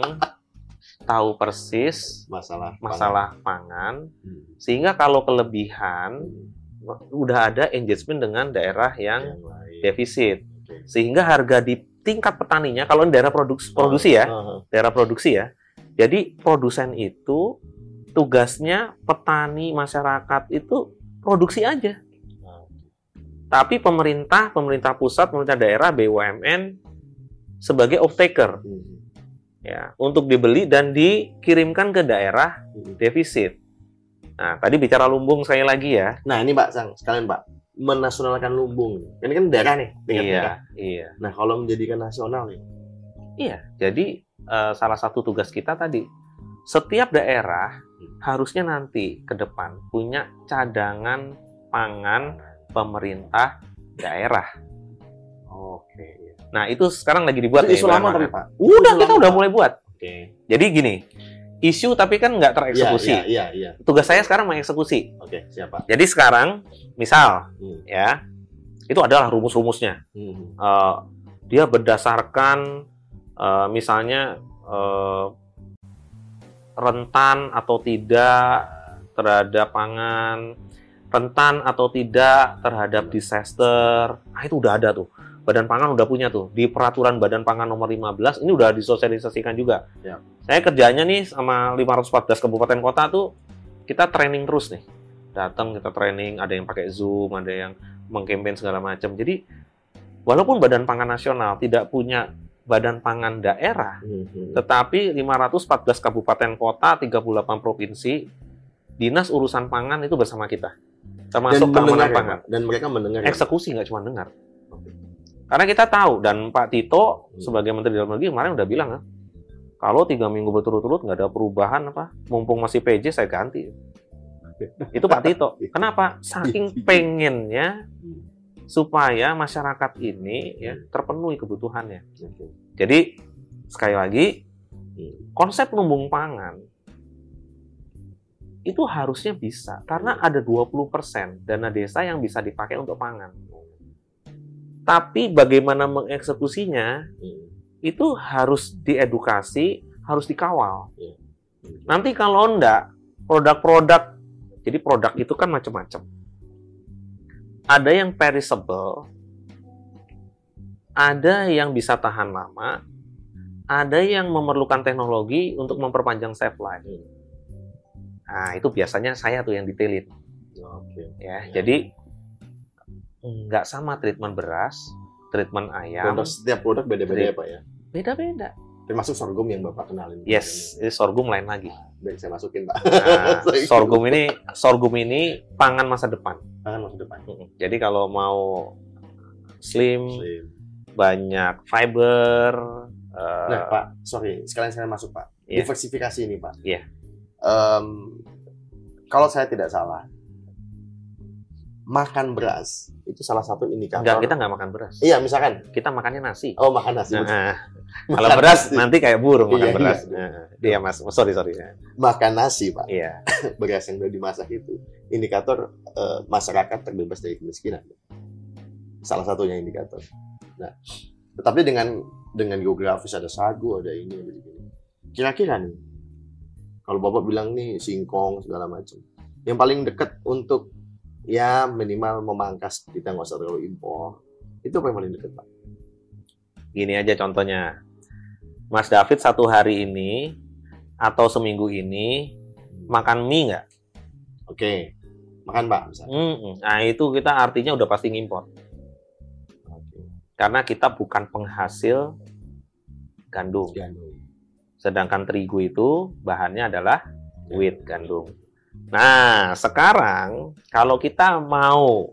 tahu persis Masalah. masalah pangan, Hmm. sehingga kalau kelebihan Hmm. Udah ada engagement dengan daerah yang defisit, sehingga harga di tingkat petaninya kalau ini daerah produksi, produksi ya, Ah, ah. daerah produksi ya. Jadi produsen itu tugasnya petani masyarakat itu produksi aja. Tapi pemerintah, pemerintah pusat, pemerintah daerah, BUMN sebagai off taker Hmm. ya untuk dibeli dan dikirimkan ke daerah Hmm. defisit. Nah, tadi bicara lumbung sekali lagi ya. Nah ini Pak Sang, sekalian Pak, menasionalkan lumbung. Ini kan daerah nih, tingkat Iya, iya. Nah kalau menjadikan nasional nih, Iya, jadi eh, salah satu tugas kita tadi, setiap daerah harusnya nanti ke depan punya cadangan pangan pemerintah daerah. oke. Nah, itu sekarang lagi dibuat Itu isu lama tapi. Pak. Udah, kita udah mulai buat. Oke. Jadi gini, isu tapi kan nggak tereksekusi. Iya, iya, iya. Tugas saya sekarang mengeksekusi. Oke, siapa? Jadi sekarang, misal, Hmm. ya, itu adalah rumus-rumusnya. Hmm. Eh, dia berdasarkan eh, misalnya eh, rentan atau tidak terhadap pangan, rentan atau tidak terhadap disaster. Nah, itu udah ada tuh. Badan Pangan udah punya tuh. Di peraturan Badan Pangan nomor 15 ini udah disosialisasikan juga. Ya. Saya kerjanya nih sama 514 kabupaten kota tuh kita training terus nih. Datang kita training, ada yang pakai Zoom, ada yang mengkampanye segala macam. Jadi walaupun Badan Pangan Nasional tidak punya Badan Pangan daerah, Hmm. tetapi 514 kabupaten kota, 38 provinsi, dinas urusan pangan itu bersama kita. Termasuk mendengar keamanan ya, pangan. Dan mereka mendengar. ya? Eksekusi nggak cuma dengar. Karena kita tahu, dan Pak Tito Hmm. sebagai Menteri Dalam Negeri kemarin udah bilang, kan, kalau tiga minggu berturut-turut nggak ada perubahan apa, mumpung masih PJ saya ganti. Itu Pak Tito. Kenapa? Saking pengennya supaya masyarakat ini ya terpenuhi kebutuhannya. Jadi sekali lagi Hmm. konsep lumbung pangan itu harusnya bisa karena ada 20% dana desa yang bisa dipakai untuk pangan. Tapi bagaimana mengeksekusinya Hmm. itu harus diedukasi, harus dikawal. Iya. Nanti kalau enggak produk-produk jadi produk itu kan macam-macam. Ada yang perishable, ada yang bisa tahan lama, ada yang memerlukan teknologi untuk memperpanjang shelf life. Nah, itu biasanya saya tuh yang detailin Oke. ya. Ya. Jadi nggak sama treatment beras, treatment ayam, Untuk setiap produk beda-beda ya Pak ya. beda-beda. Termasuk sorghum yang Bapak kenalin. Yes, ini sorghum lain lagi. Baik, saya masukin, Pak. Nah, sorghum ini sorghum ini pangan masa depan. Tangan masuk depan. Jadi kalau mau slim, Slim. banyak fiber, eh, Nah, Pak, sorry, sekalian saya masuk, Pak. Iya. Diversifikasi ini, Pak. Iya. Em, kalau saya tidak salah, makan beras itu salah satu indikator. enggak kita nggak makan beras. Iya, misalkan, Kita makannya nasi. oh makan nasi. Nah, Makan kalau beras nasi. nanti kayak burung makan Iya, beras. iya. Nah, Iya mas, Oh, sorry sorry. makan nasi, Pak. Iya. Beras yang sudah dimasak itu indikator eh, masyarakat terbebas dari kemiskinan. Salah satunya indikator. Nah, tetapi dengan dengan geografis ada sagu, ada ini, ada begini. Kira-kira nih, kalau Bapak bilang nih singkong segala macam, yang paling dekat untuk ya minimal memangkas kita nggak usah terlalu impor, itu paling dekat, Pak? Gini aja contohnya. Mas David satu hari ini atau seminggu ini makan mie nggak? Oke, makan Pak misalnya. Nah itu kita artinya udah pasti ngimpor. Oke. Karena kita bukan penghasil gandum. Gandum. Sedangkan terigu itu bahannya adalah wheat gandum. Nah, sekarang kalau kita mau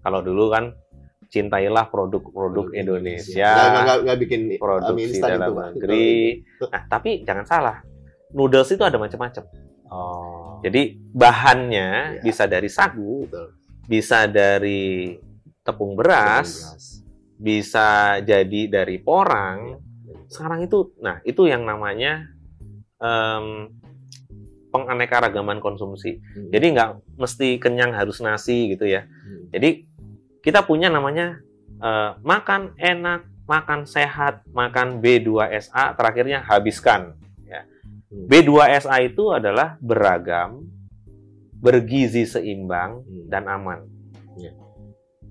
kalau dulu kan cintailah produk-produk Indonesia, Nggak, bikin produksi dalam itu, negeri. Nah, tapi jangan salah. Noodles itu ada macam-macam. Oh. Jadi bahannya Iya. bisa dari sagu, Betul. bisa dari tepung beras, bisa jadi dari porang. Sekarang itu, nah itu yang namanya em, penganekaragaman konsumsi. Hmm. Jadi nggak mesti kenyang harus nasi gitu ya. Hmm. Jadi kita punya namanya eh, makan enak, makan sehat, makan B2SA, terakhirnya habiskan. Ya. Hmm. B2SA itu adalah beragam, bergizi seimbang, Hmm. dan aman. Ya.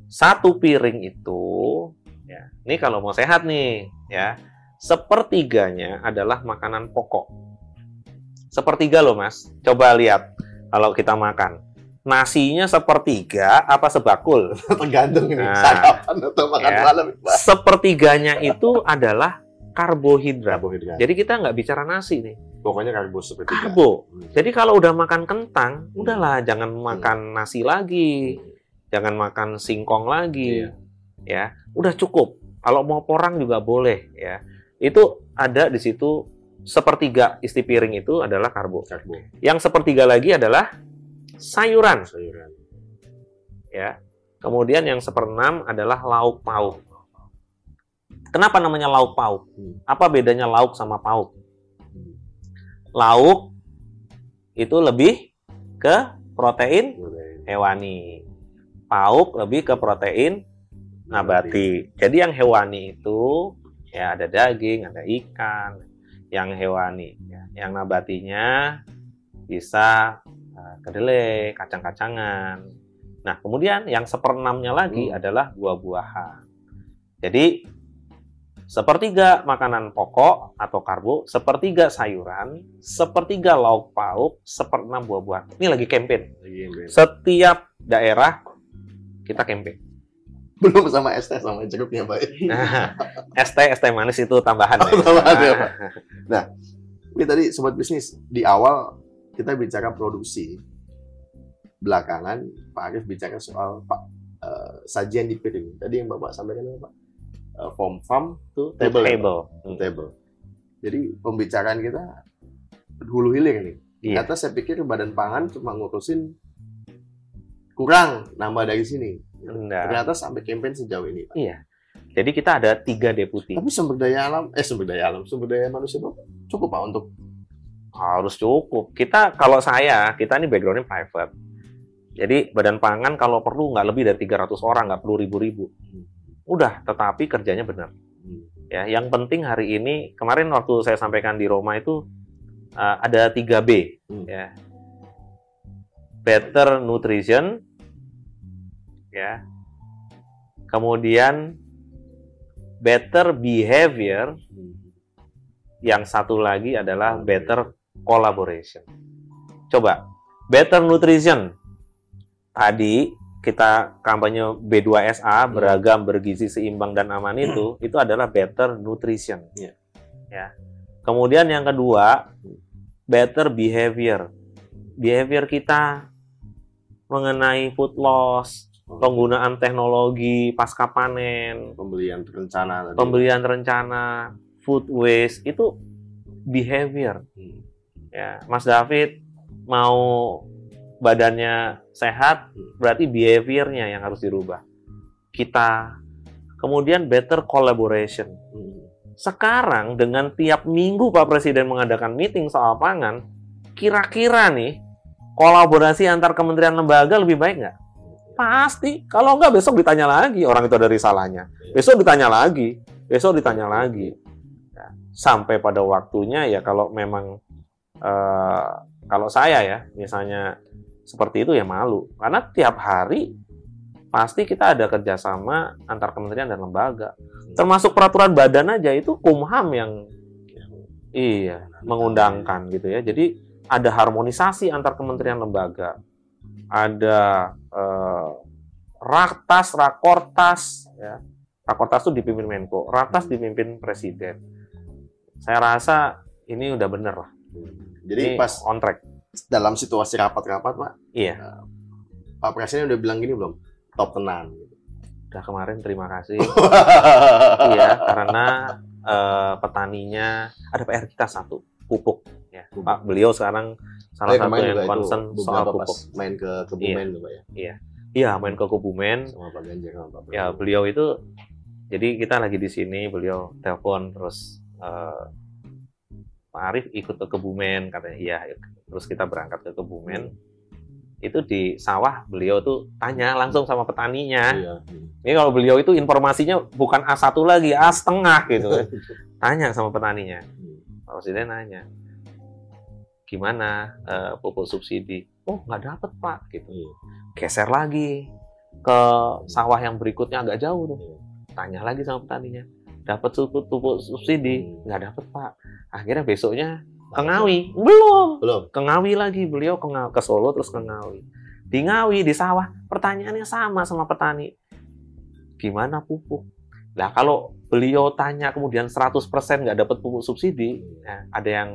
Satu piring itu, ya, ini kalau mau sehat nih, ya, sepertiganya adalah makanan pokok. Sepertiga loh mas, coba lihat kalau kita makan. Nasinya sepertiga apa sebakul? tergantung ini Nah. sarapan atau makan Ya. malam. Sepertiganya itu adalah karbohidrat. Karbohidrat. Jadi kita nggak bicara nasi nih, Pokoknya karbo seperti karbo. Hmm. Jadi kalau udah makan kentang, udahlah jangan makan nasi lagi, jangan makan singkong lagi, Iya. ya. Udah cukup. Kalau mau porang juga boleh, ya. Itu ada di situ sepertiga isi piring itu adalah karbo. Karbo. Yang sepertiga lagi adalah sayuran, Sayuran. ya. Kemudian yang seperenam adalah lauk pauk. Kenapa namanya lauk pauk? Hmm. Apa bedanya lauk sama pauk? Lauk itu lebih ke protein hewani. Pauk lebih ke protein nabati. Jadi yang hewani itu ya ada daging, ada ikan. Yang hewani, ya. yang nabatinya bisa eh, kedelai, kacang-kacangan. Nah, kemudian yang seperenamnya lagi Hmm. adalah buah-buahan. Jadi sepertiga makanan pokok atau karbo, sepertiga sayuran, sepertiga lauk pauk, seperenam buah-buahan. Ini lagi campaign. Lagi yang beda. Setiap daerah kita campaign. Belum sama es teh sama jeruknya Pak. Nah, ST ST manis itu tambahan ya. Oh, tambahan ya, Pak. Ini tadi sobat bisnis di awal kita bicara produksi. Belakangan Pak Arif bicara soal Pak eh, sajian di piring. Tadi yang Bapak sampaikan apa Pak? Eh, from farm to table. ya? Table. To table. Jadi pembicaraan kita hulu hilir nih. Iya. Ternyata saya pikir badan pangan cuma ngurusin kurang nambah dari sini. Enggak. Ternyata sampai campaign sejauh ini. Pak. Iya. Jadi kita ada tiga deputi. Tapi sumber daya alam, eh sumber daya alam, sumber daya manusia itu cukup Pak untuk Harus cukup. Kita kalau saya, kita ini backgroundnya private. Jadi badan pangan kalau perlu nggak lebih dari 300 orang, nggak perlu ribu-ribu. Udah, tetapi kerjanya benar. Hmm. Ya, yang penting hari ini kemarin waktu saya sampaikan di Roma itu uh, ada 3B Hmm. ya. Better nutrition ya. Kemudian better behavior, yang satu lagi adalah better collaboration. Coba, better nutrition. Tadi kita kampanye B2SA beragam bergizi seimbang dan aman itu itu adalah better nutrition. Iya. Ya. Kemudian yang kedua, better behavior. Behavior kita mengenai food loss, penggunaan teknologi pasca panen, pembelian terencana tadi. pembelian terencana, food waste itu behavior. Hmm. Ya, Mas David mau badannya sehat, berarti behaviornya yang harus dirubah. Kita kemudian better collaboration. Hmm. Sekarang dengan tiap minggu Pak Presiden mengadakan meeting soal pangan, kira-kira nih kolaborasi antar kementerian lembaga lebih baik nggak? Pasti. Kalau nggak besok ditanya lagi orang itu dari salahnya. Besok ditanya lagi. Besok ditanya lagi. Ya, sampai pada waktunya ya kalau memang eh, kalau saya ya misalnya seperti itu ya malu karena tiap hari pasti kita ada kerjasama antar kementerian dan lembaga termasuk peraturan badan aja itu kumham yang iya mengundangkan gitu ya jadi ada harmonisasi antar kementerian lembaga ada eh, raktas rakortas ya. Rakortas itu dipimpin menko raktas dipimpin presiden. Saya rasa ini udah bener lah. Jadi Ini pas on track. dalam situasi rapat-rapat, Pak, iya. Pak Presiden udah bilang gini belum? Top tenan. udah kemarin terima kasih. Iya karena eh, petaninya ada PR kita satu pupuk ya. Pupuk. Pak beliau sekarang salah satu yang juga itu concern soal pupuk. main ke Kebumen tuh, Pak ya. iya. Main ke Kebumen. Sama Pak Ganjar sama Pak ya Prabowo. beliau itu jadi kita lagi di sini beliau telepon terus eh, Pak Arief ikut ke Kebumen katanya iya terus kita berangkat ke Kebumen. Itu di sawah beliau tuh tanya langsung sama petaninya. Iya. ini kalau beliau itu informasinya bukan A1 lagi A setengah gitu kan. tanya sama petaninya. Pak Presiden nanya gimana? Eh, pupuk subsidi. Oh nggak dapet pak gitu. Iya. geser lagi ke sawah yang berikutnya agak jauh tuh. Tanya lagi sama petaninya. Dapat pupuk, pupuk subsidi? Hmm. nggak dapet pak. Akhirnya besoknya ke Ngawi. Belum. Belum. ke Ngawi lagi. Beliau ke, ke Solo terus ke Ngawi. Di Ngawi di sawah pertanyaannya sama sama petani. Gimana pupuk? Nah kalau beliau tanya kemudian 100% nggak dapat pupuk subsidi ya, ada yang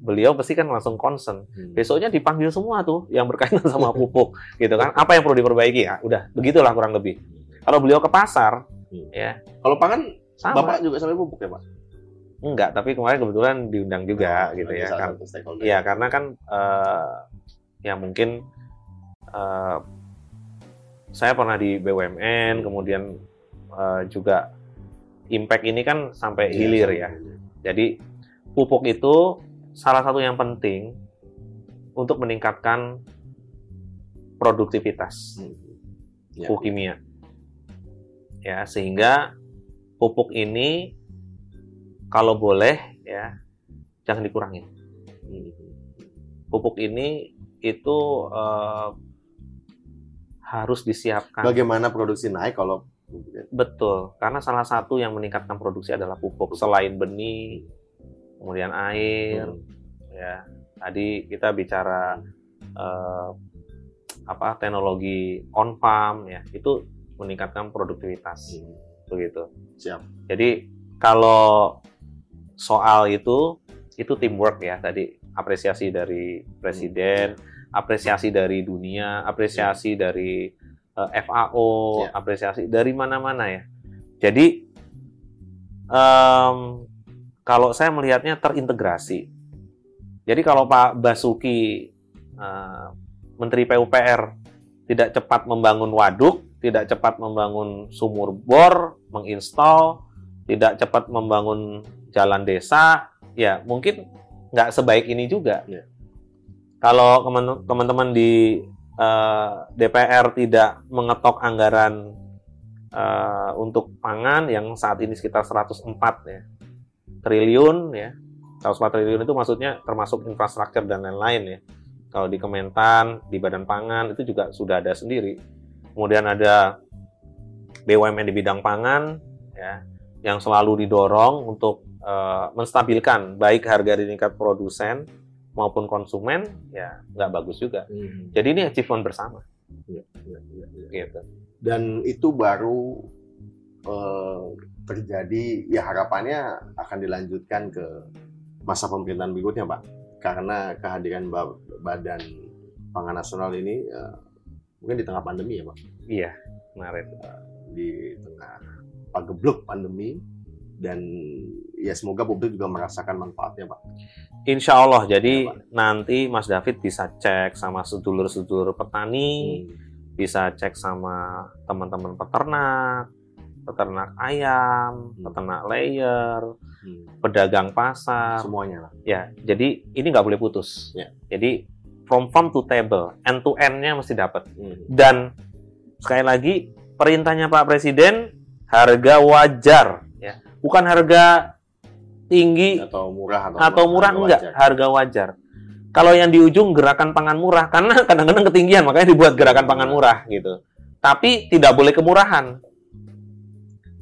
beliau pasti kan langsung concern Hmm. besoknya dipanggil semua tuh yang berkaitan sama pupuk gitu kan apa yang perlu diperbaiki ya udah begitulah kurang lebih kalau beliau ke pasar Hmm. ya Kalau pangan sama Bapak juga sampai pupuk ya, Pak? enggak tapi kemarin kebetulan diundang juga Oh, gitu ya kan. Iya, karena kan eh, ya mungkin eh, saya pernah di BUMN, kemudian eh, juga impact ini kan sampai Iya, hilir ya. Jadi pupuk itu salah satu yang penting untuk meningkatkan produktivitas Hmm. Ya. pupuk kimia. Ya, sehingga pupuk ini kalau boleh ya jangan dikurangin. Hmm. pupuk ini itu eh, harus disiapkan Bagaimana produksi naik kalau betul karena salah satu yang meningkatkan produksi adalah pupuk selain benih kemudian air Hmm. ya tadi kita bicara eh, apa teknologi on farm ya itu meningkatkan produktivitas Hmm. begitu Siap. jadi kalau soal itu itu teamwork ya tadi apresiasi dari presiden, apresiasi dari dunia, apresiasi dari eh, FAO, Ya. apresiasi dari mana-mana ya. Jadi em, kalau saya melihatnya terintegrasi. Jadi kalau Pak Basuki eh, Menteri PUPR tidak cepat membangun waduk, tidak cepat membangun sumur bor, menginstal, tidak cepat membangun jalan desa, ya mungkin nggak sebaik ini juga. Ya. Kalau teman- teman-teman di eh, DPR tidak mengetok anggaran eh, untuk pangan yang saat ini sekitar 104 ya triliun ya. 104 triliun itu maksudnya termasuk infrastruktur dan lain-lain ya. Kalau di Kementan, di Badan Pangan itu juga sudah ada sendiri. Kemudian ada BUMN di bidang pangan ya yang selalu didorong untuk eh, menstabilkan baik harga di tingkat produsen maupun konsumen ya nggak bagus juga. Hmm. Jadi ini achievement bersama Ya, ya, ya, ya. gitu. Dan itu baru eh, terjadi ya harapannya akan dilanjutkan ke masa pemerintahan berikutnya Pak karena kehadiran Ba- Badan Pangan Nasional ini eh, mungkin di tengah pandemi ya Pak Iya, kemarin. di tengah pagebluk pandemi dan ya semoga publik juga merasakan manfaatnya Pak. Insya Allah, jadi Ya, Pak. nanti Mas David bisa cek sama sedulur-sedulur petani, bisa cek sama teman-teman peternak, peternak ayam, Hmm. peternak layer, Hmm. pedagang pasar. Semuanya lah. Ya, jadi ini nggak boleh putus. Ya. Jadi from farm to table, end to end-nya mesti dapat. Hmm. Dan sekali lagi perintahnya Pak Presiden harga wajar, ya, bukan harga tinggi Atau murah atau, atau murah harga enggak, wajar. harga wajar. Kalau yang di ujung gerakan pangan murah, karena kadang-kadang ketinggian, makanya dibuat gerakan pangan murah gitu. Tapi tidak boleh kemurahan.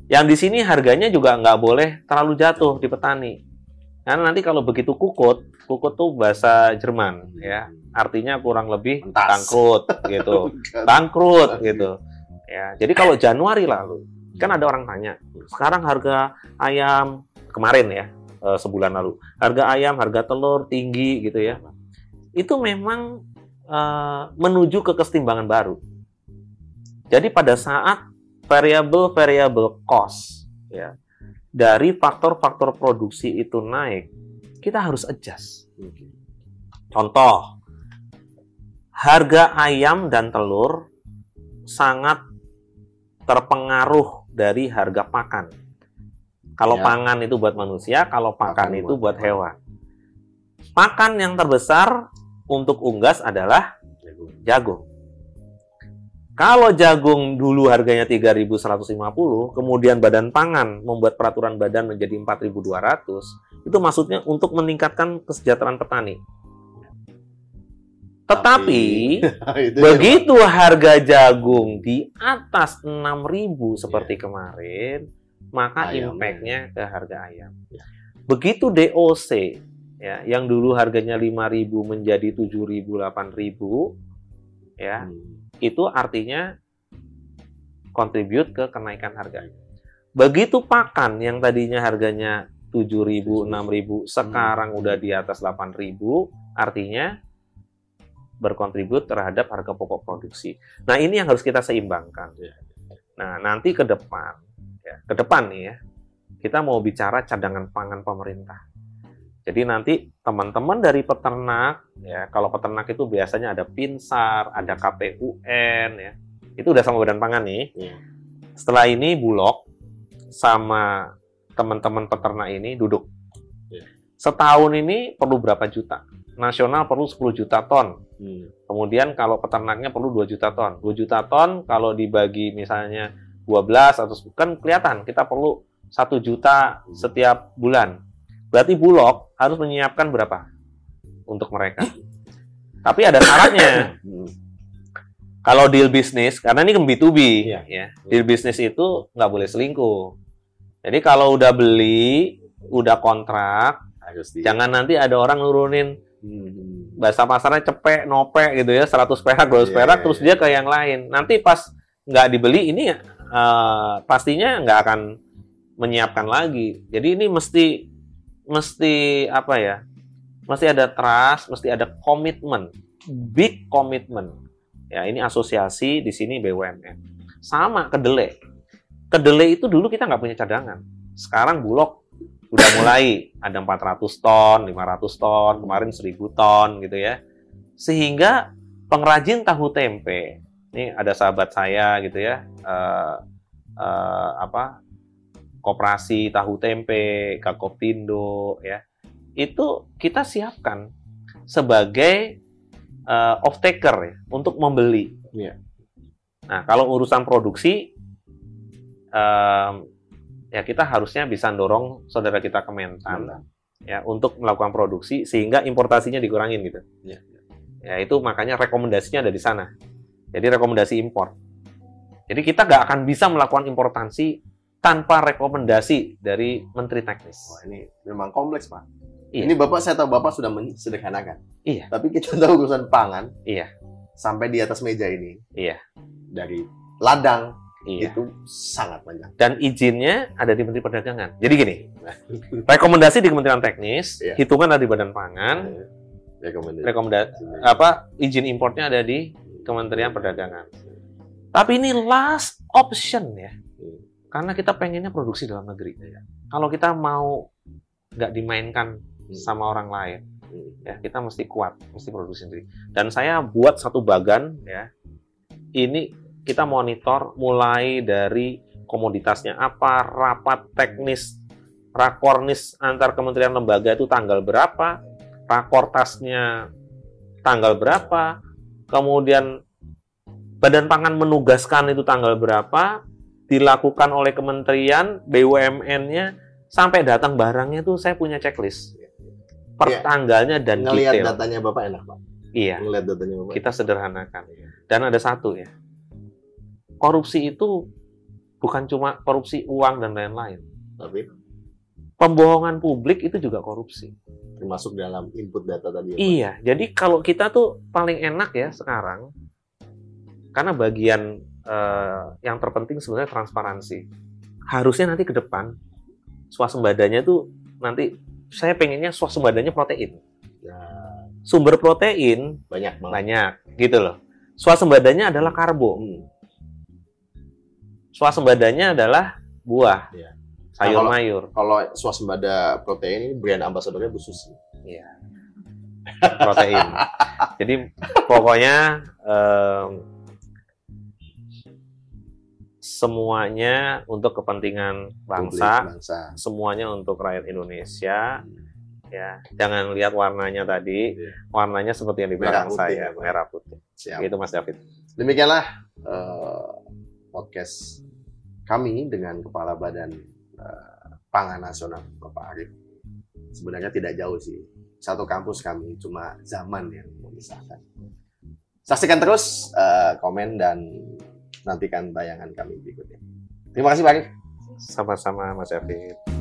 Yang di sini harganya juga nggak boleh terlalu jatuh di petani. Karena nanti kalau begitu kukut, kukut tuh bahasa Jerman ya, artinya kurang lebih Mentas. bangkrut gitu, bangkrut gitu. Ya, jadi kalau Januari lalu kan ada orang tanya, sekarang harga ayam kemarin ya eh, sebulan lalu, harga ayam, harga telur tinggi gitu ya, itu memang eh, menuju ke kesetimbangan baru. Jadi pada saat variable-variable cost ya dari faktor-faktor produksi itu naik, kita harus adjust. Contoh, harga ayam dan telur sangat terpengaruh dari harga pakan. Kalau Ya. pangan itu buat manusia, kalau pakan, Pakan itu buat buat hewan. Pakan yang terbesar untuk unggas adalah jagung. Kalau jagung dulu harganya 3.150, kemudian Badan Pangan membuat peraturan badan menjadi 4.200, itu maksudnya untuk meningkatkan kesejahteraan petani. Tetapi Itu begitu harga jagung di atas 6.000 seperti kemarin, maka impact-nya ke harga ayam. Ya. Begitu DOC ya, yang dulu harganya 5.000 menjadi 7.000, 8.000 ya, Hmm. Itu artinya contribute ke kenaikan harga. Begitu pakan yang tadinya harganya 7.000, 6.000, sekarang udah di atas 8.000, artinya berkontribut terhadap harga pokok produksi. Nah, ini yang harus kita seimbangkan. Ya. Nah, nanti ke depan, ya, ke depan nih ya, kita mau bicara cadangan pangan pemerintah. Jadi nanti teman-teman dari peternak, ya kalau peternak itu biasanya ada pinsar, ada KPUN, ya itu udah sama badan pangan nih. Iya. Setelah ini Bulog sama teman-teman peternak ini duduk. Iya. Setahun ini perlu berapa juta? Nasional perlu 10 juta ton. Hmm. Kemudian kalau peternaknya perlu 2 juta ton. 2 juta ton kalau dibagi misalnya 12 atau kan kelihatan kita perlu 1 juta setiap bulan. Berarti Bulog harus menyiapkan berapa untuk mereka? Tapi ada syaratnya. Kalau deal bisnis, karena ini kan B2B, Iya. ya. Deal bisnis itu nggak boleh selingkuh. Jadi kalau udah beli, udah kontrak, Harus di. jangan nanti ada orang nurunin Hmm. bahasa pasarnya cepek, nopek gitu ya, 100 perak, 200 Iya, perak, iya, terus iya. dia ke yang lain. Nanti pas nggak dibeli, ini eh, pastinya nggak akan menyiapkan lagi. Jadi ini mesti, mesti apa ya, mesti ada trust, mesti ada komitmen, big komitmen. Ya ini asosiasi, di sini BUMN. Sama kedelai. Kedelai itu dulu kita nggak punya cadangan. Sekarang Bulog udah mulai ada 400 ton, 500 ton, kemarin 1000 ton gitu ya. Sehingga pengrajin tahu tempe, ini ada sahabat saya gitu ya, eh, eh, apa koperasi tahu tempe, Kakopindo ya, itu kita siapkan sebagai eh, off taker ya untuk membeli. Iya. Nah kalau urusan produksi em, ya kita harusnya bisa dorong saudara kita Kementan ya untuk melakukan produksi sehingga importasinya dikurangin gitu. Iya. Ya itu makanya rekomendasinya ada di sana. Jadi rekomendasi impor. Jadi kita nggak akan bisa melakukan importasi tanpa rekomendasi dari Menteri Teknis. Wah, ini memang kompleks, Pak. Iya. Ini Bapak, saya tahu Bapak sudah mensederhanakan. Iya. Tapi kita tahu urusan pangan. Iya. Sampai di atas meja ini. Iya. Dari ladang, Iya. itu sangat banyak. Dan izinnya ada di Menteri Perdagangan. Jadi gini, rekomendasi di Kementerian Teknis, Iya. hitungan ada di Badan Pangan, Rekomendasi. rekomendasi apa izin importnya ada di Kementerian Perdagangan. Tapi ini last option ya. Hmm. Karena kita pengennya produksi dalam negeri. Kalau kita mau nggak dimainkan sama orang lain, Hmm. ya kita mesti kuat, mesti produksi sendiri. Dan saya buat satu bagan ya. Ini kita monitor mulai dari komoditasnya apa, rapat teknis, rakornis antar kementerian lembaga itu tanggal berapa, rakortasnya tanggal berapa, kemudian Badan Pangan menugaskan itu tanggal berapa, dilakukan oleh kementerian, BUMN-nya, sampai datang barangnya itu saya punya checklist. Per Iya. tanggalnya dan Ngelihat detail. datanya Bapak enak, Pak. Iya, Ngelihat datanya Bapak. kita sederhanakan. Dan ada satu ya, korupsi itu bukan cuma korupsi uang dan lain-lain. Tapi Pembohongan publik itu juga korupsi. termasuk dalam input data tadi. ya, Pak. Iya, jadi kalau kita tuh paling enak ya sekarang, karena bagian eh, yang terpenting sebenarnya transparansi. Harusnya nanti ke depan swasembadanya tuh nanti saya pengennya swasembadanya protein. Nah, Sumber protein banyak banget. banyak gitu loh. Swasembadanya adalah karbo. Hmm. Swasembadanya adalah buah, Iya. sayur Nah, mayur. Kalau swasembada protein ini brand ambasadornya Bu Susi. Iya. Protein. Jadi pokoknya em, semuanya untuk kepentingan bangsa, Publik, bangsa. semuanya untuk rakyat Indonesia. Hmm. Ya, jangan lihat warnanya tadi, Iya. warnanya seperti yang di belakang putih, saya, ya, Pak. merah putih. Siap. Gitu Mas David. Demikianlah eh, podcast kami dengan Kepala Badan eh, Pangan Nasional Bapak Arif. Sebenarnya tidak jauh sih. Satu kampus kami, cuma zaman yang memisahkan. Saksikan terus, eh, komen, dan nantikan tayangan kami berikutnya. Terima kasih Arif. Sama-sama Mas David.